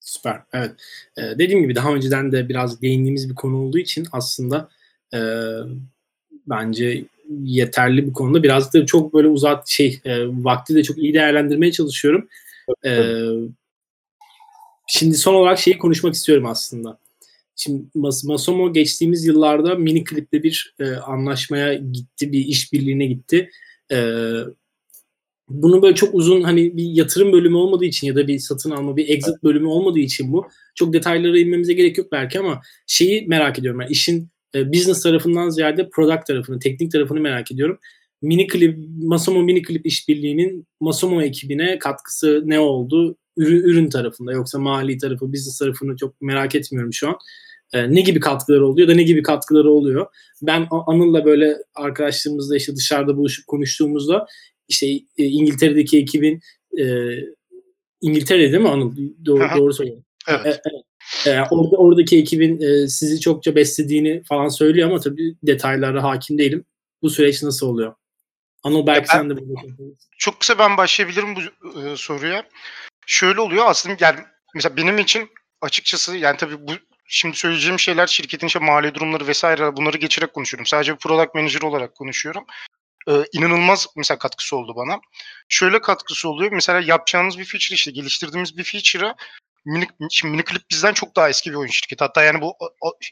Süper. Evet. Ee, dediğim gibi daha önceden de biraz değindiğimiz bir konu olduğu için aslında e, bence yeterli bir konuda. Biraz da çok böyle uzat şey e, vakti de çok iyi değerlendirmeye çalışıyorum. E, şimdi son olarak şeyi konuşmak istiyorum aslında. Şimdi Mas Masomo geçtiğimiz yıllarda mini klipte bir e, anlaşmaya gitti, bir işbirliğine gitti. E, bunu böyle çok uzun hani bir yatırım bölümü olmadığı için ya da bir satın alma, bir exit bölümü olmadığı için bu çok detaylara inmemize gerek yok belki ama şeyi merak ediyorum. Yani işin e, business tarafından ziyade product tarafını, teknik tarafını merak ediyorum. Mini clip, Masomo mini clip işbirliğinin Masomo ekibine katkısı ne oldu? Ürün, ürün tarafında yoksa mali tarafı, business tarafını çok merak etmiyorum şu an. E, ne gibi katkıları oluyor da ne gibi katkıları oluyor? Ben Anıl'la böyle arkadaşlarımızla işte dışarıda buluşup konuştuğumuzda işte e, İngiltere'deki ekibin e, İngiltere değil mi Anıl? Doğru, doğru söylüyorum. Evet. E, evet. E, orada oradaki ekibin e, sizi çokça beslediğini falan söylüyor ama tabii detaylara hakim değilim. Bu süreç nasıl oluyor? Anıl belki ben, sen de bunu Çok kısa ben başlayabilirim bu e, soruya. Şöyle oluyor aslında yani mesela benim için açıkçası yani tabii bu şimdi söyleyeceğim şeyler şirketin işte mali durumları vesaire bunları geçerek konuşuyorum. Sadece bir product manager olarak konuşuyorum. Ee, inanılmaz mesela katkısı oldu bana. Şöyle katkısı oluyor. Mesela yapacağınız bir feature işte geliştirdiğimiz bir feature'a Mini, şimdi Miniclip bizden çok daha eski bir oyun şirketi. Hatta yani bu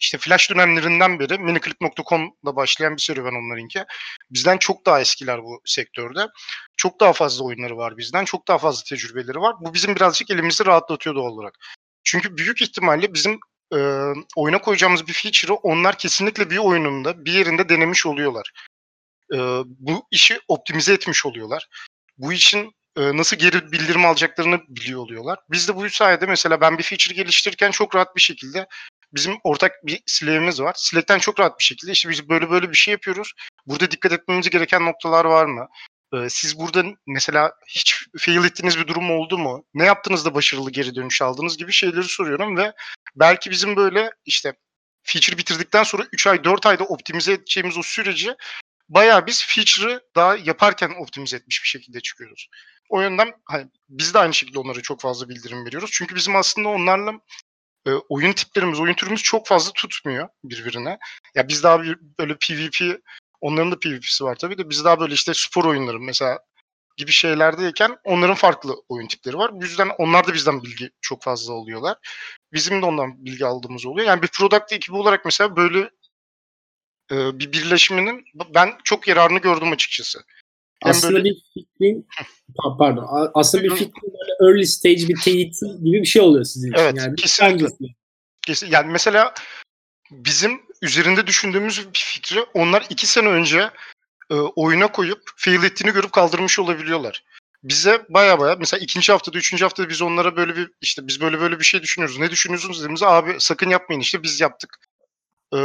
işte Flash dönemlerinden beri miniclip.com'da başlayan bir serüven onlarınki. Bizden çok daha eskiler bu sektörde. Çok daha fazla oyunları var bizden. Çok daha fazla tecrübeleri var. Bu bizim birazcık elimizi rahatlatıyor doğal olarak. Çünkü büyük ihtimalle bizim e, oyuna koyacağımız bir feature'ı onlar kesinlikle bir oyununda bir yerinde denemiş oluyorlar. E, bu işi optimize etmiş oluyorlar. Bu için e, nasıl geri bildirim alacaklarını biliyor oluyorlar. Biz de bu sayede mesela ben bir feature geliştirirken çok rahat bir şekilde bizim ortak bir Slack'imiz var. Slack'ten çok rahat bir şekilde işte biz böyle böyle bir şey yapıyoruz. Burada dikkat etmemiz gereken noktalar var mı? Ee, siz burada mesela hiç fail ettiğiniz bir durum oldu mu? Ne yaptınız da başarılı geri dönüş aldınız gibi şeyleri soruyorum ve belki bizim böyle işte feature bitirdikten sonra 3 ay 4 ayda optimize edeceğimiz o süreci bayağı biz feature'ı daha yaparken optimize etmiş bir şekilde çıkıyoruz. O yönden hani biz de aynı şekilde onlara çok fazla bildirim veriyoruz. Çünkü bizim aslında onlarla e, oyun tiplerimiz, oyun türümüz çok fazla tutmuyor birbirine. Ya biz daha bir, böyle PvP, onların da PvP'si var tabii de biz daha böyle işte spor oyunları mesela gibi şeylerdeyken onların farklı oyun tipleri var. Bu yüzden onlar da bizden bilgi çok fazla alıyorlar. Bizim de ondan bilgi aldığımız oluyor. Yani bir product ekibi olarak mesela böyle e, bir birleşiminin ben çok yararını gördüm açıkçası. Aslında böyle... bir fikrin pardon aslında bir fikrin böyle early stage bir teyit gibi bir şey oluyor sizin için. Evet yani kesinlikle. Kesin, yani mesela bizim üzerinde düşündüğümüz bir fikri onlar iki sene önce e, oyuna koyup fail ettiğini görüp kaldırmış olabiliyorlar. Bize baya baya mesela ikinci haftada, üçüncü haftada biz onlara böyle bir işte biz böyle böyle bir şey düşünüyoruz. Ne düşünüyorsunuz dediğimizde abi sakın yapmayın işte biz yaptık. Ee,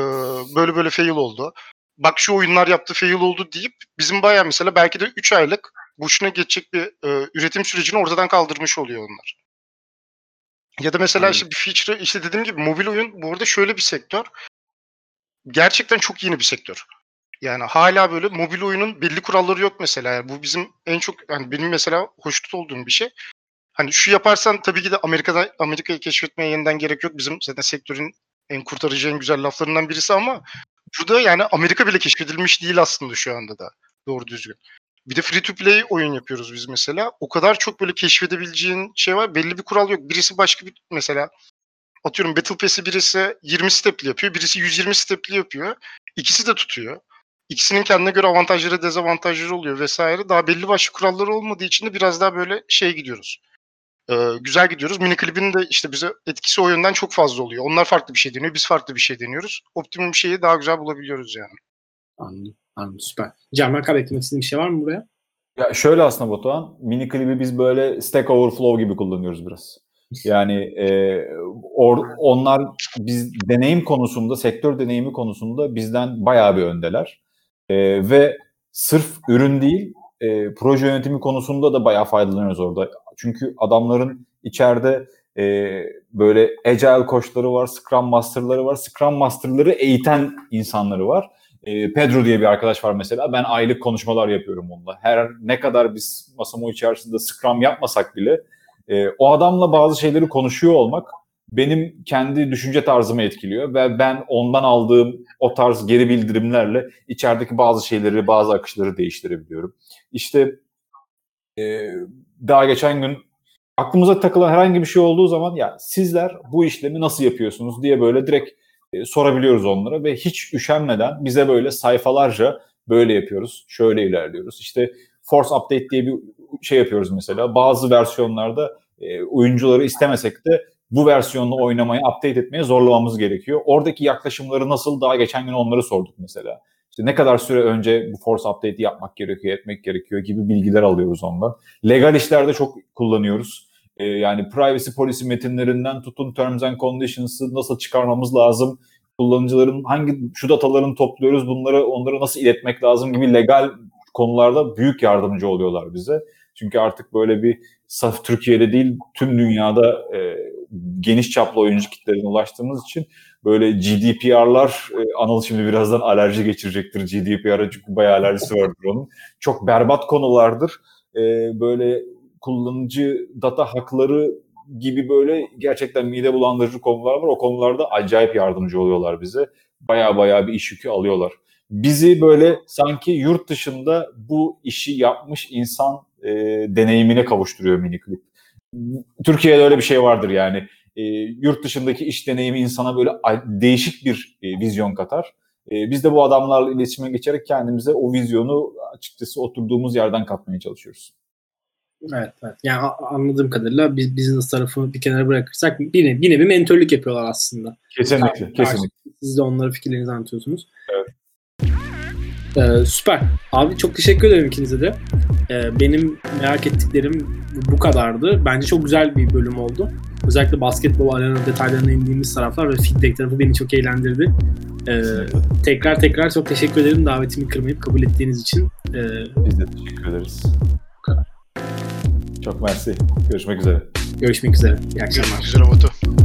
böyle böyle fail oldu bak şu oyunlar yaptı fail oldu deyip bizim bayağı mesela belki de 3 aylık boşuna geçecek bir e, üretim sürecini ortadan kaldırmış oluyor onlar. Ya da mesela işte bir feature işte dediğim gibi mobil oyun bu arada şöyle bir sektör. Gerçekten çok yeni bir sektör. Yani hala böyle mobil oyunun belli kuralları yok mesela. Yani bu bizim en çok hani benim mesela hoşnut olduğum bir şey. Hani şu yaparsan tabii ki de Amerika'da Amerika'yı keşfetmeye yeniden gerek yok. Bizim zaten sektörün en kurtarıcı en güzel laflarından birisi ama burada yani Amerika bile keşfedilmiş değil aslında şu anda da doğru düzgün. Bir de free to play oyun yapıyoruz biz mesela. O kadar çok böyle keşfedebileceğin şey var. Belli bir kural yok. Birisi başka bir mesela atıyorum Battle Pass'i birisi 20 stepli yapıyor. Birisi 120 stepli yapıyor. İkisi de tutuyor. İkisinin kendine göre avantajları dezavantajları oluyor vesaire. Daha belli başlı kuralları olmadığı için de biraz daha böyle şey gidiyoruz. Ee, güzel gidiyoruz. Mini klibin de işte bize etkisi o yönden çok fazla oluyor. Onlar farklı bir şey deniyor. Biz farklı bir şey deniyoruz. Optimum şeyi daha güzel bulabiliyoruz yani. Anladım. Anladım. Süper. Canberk abi eklemek istediğin bir şey var mı buraya? Ya şöyle aslında Batuhan, mini klibi biz böyle Stack Overflow gibi kullanıyoruz biraz. Yani e, or, onlar biz deneyim konusunda, sektör deneyimi konusunda bizden bayağı bir öndeler. E, ve sırf ürün değil, e, proje yönetimi konusunda da bayağı faydalanıyoruz orada. Çünkü adamların içeride e, böyle agile koçları var, Scrum Master'ları var. Scrum Master'ları eğiten insanları var. E, Pedro diye bir arkadaş var mesela. Ben aylık konuşmalar yapıyorum onunla. Her ne kadar biz Masamo içerisinde Scrum yapmasak bile e, o adamla bazı şeyleri konuşuyor olmak benim kendi düşünce tarzımı etkiliyor ve ben ondan aldığım o tarz geri bildirimlerle içerideki bazı şeyleri, bazı akışları değiştirebiliyorum. İşte e, daha geçen gün aklımıza takılan herhangi bir şey olduğu zaman ya sizler bu işlemi nasıl yapıyorsunuz diye böyle direkt e, sorabiliyoruz onlara ve hiç üşenmeden bize böyle sayfalarca böyle yapıyoruz, şöyle ilerliyoruz. İşte Force Update diye bir şey yapıyoruz mesela. Bazı versiyonlarda e, oyuncuları istemesek de bu versiyonla oynamaya, update etmeye zorlamamız gerekiyor. Oradaki yaklaşımları nasıl daha geçen gün onları sorduk mesela. İşte ne kadar süre önce bu force update'i yapmak gerekiyor, etmek gerekiyor gibi bilgiler alıyoruz ondan. Legal işlerde çok kullanıyoruz. Ee, yani privacy policy metinlerinden tutun terms and conditions'ı nasıl çıkarmamız lazım, kullanıcıların hangi şu datalarını topluyoruz, bunları onlara nasıl iletmek lazım gibi legal konularda büyük yardımcı oluyorlar bize. Çünkü artık böyle bir saf Türkiye'de değil tüm dünyada e, geniş çaplı oyuncu kitlerine ulaştığımız için böyle GDPR'lar e, Anıl şimdi birazdan alerji geçirecektir GDPR'a çünkü bayağı alerjisi vardır onun. Çok berbat konulardır. E, böyle kullanıcı data hakları gibi böyle gerçekten mide bulandırıcı konular var. O konularda acayip yardımcı oluyorlar bize. Baya baya bir iş yükü alıyorlar. Bizi böyle sanki yurt dışında bu işi yapmış insan e, deneyimine kavuşturuyor miniklip. Türkiye'de öyle bir şey vardır yani. E, yurt dışındaki iş deneyimi insana böyle değişik bir e, vizyon katar. E, biz de bu adamlarla iletişime geçerek kendimize o vizyonu açıkçası oturduğumuz yerden katmaya çalışıyoruz. Evet, evet. Yani anladığım kadarıyla biz business tarafını bir kenara bırakırsak yine yine bir mentörlük yapıyorlar aslında. Kesinlikle, yani, kesinlikle. Siz de onlara fikirlerinizi anlatıyorsunuz. Evet. Ee, süper. Abi çok teşekkür ederim ikinize de. Ee, benim merak ettiklerim bu kadardı. Bence çok güzel bir bölüm oldu. Özellikle basketbol arena detaylarına indiğimiz taraflar ve feedback tarafı beni çok eğlendirdi. Ee, tekrar tekrar çok teşekkür ederim davetimi kırmayıp kabul ettiğiniz için. Ee, Biz de teşekkür ederiz. Bu kadar. Çok mersi. Görüşmek üzere. Görüşmek üzere. İyi akşamlar. Görüşmek üzere Batu.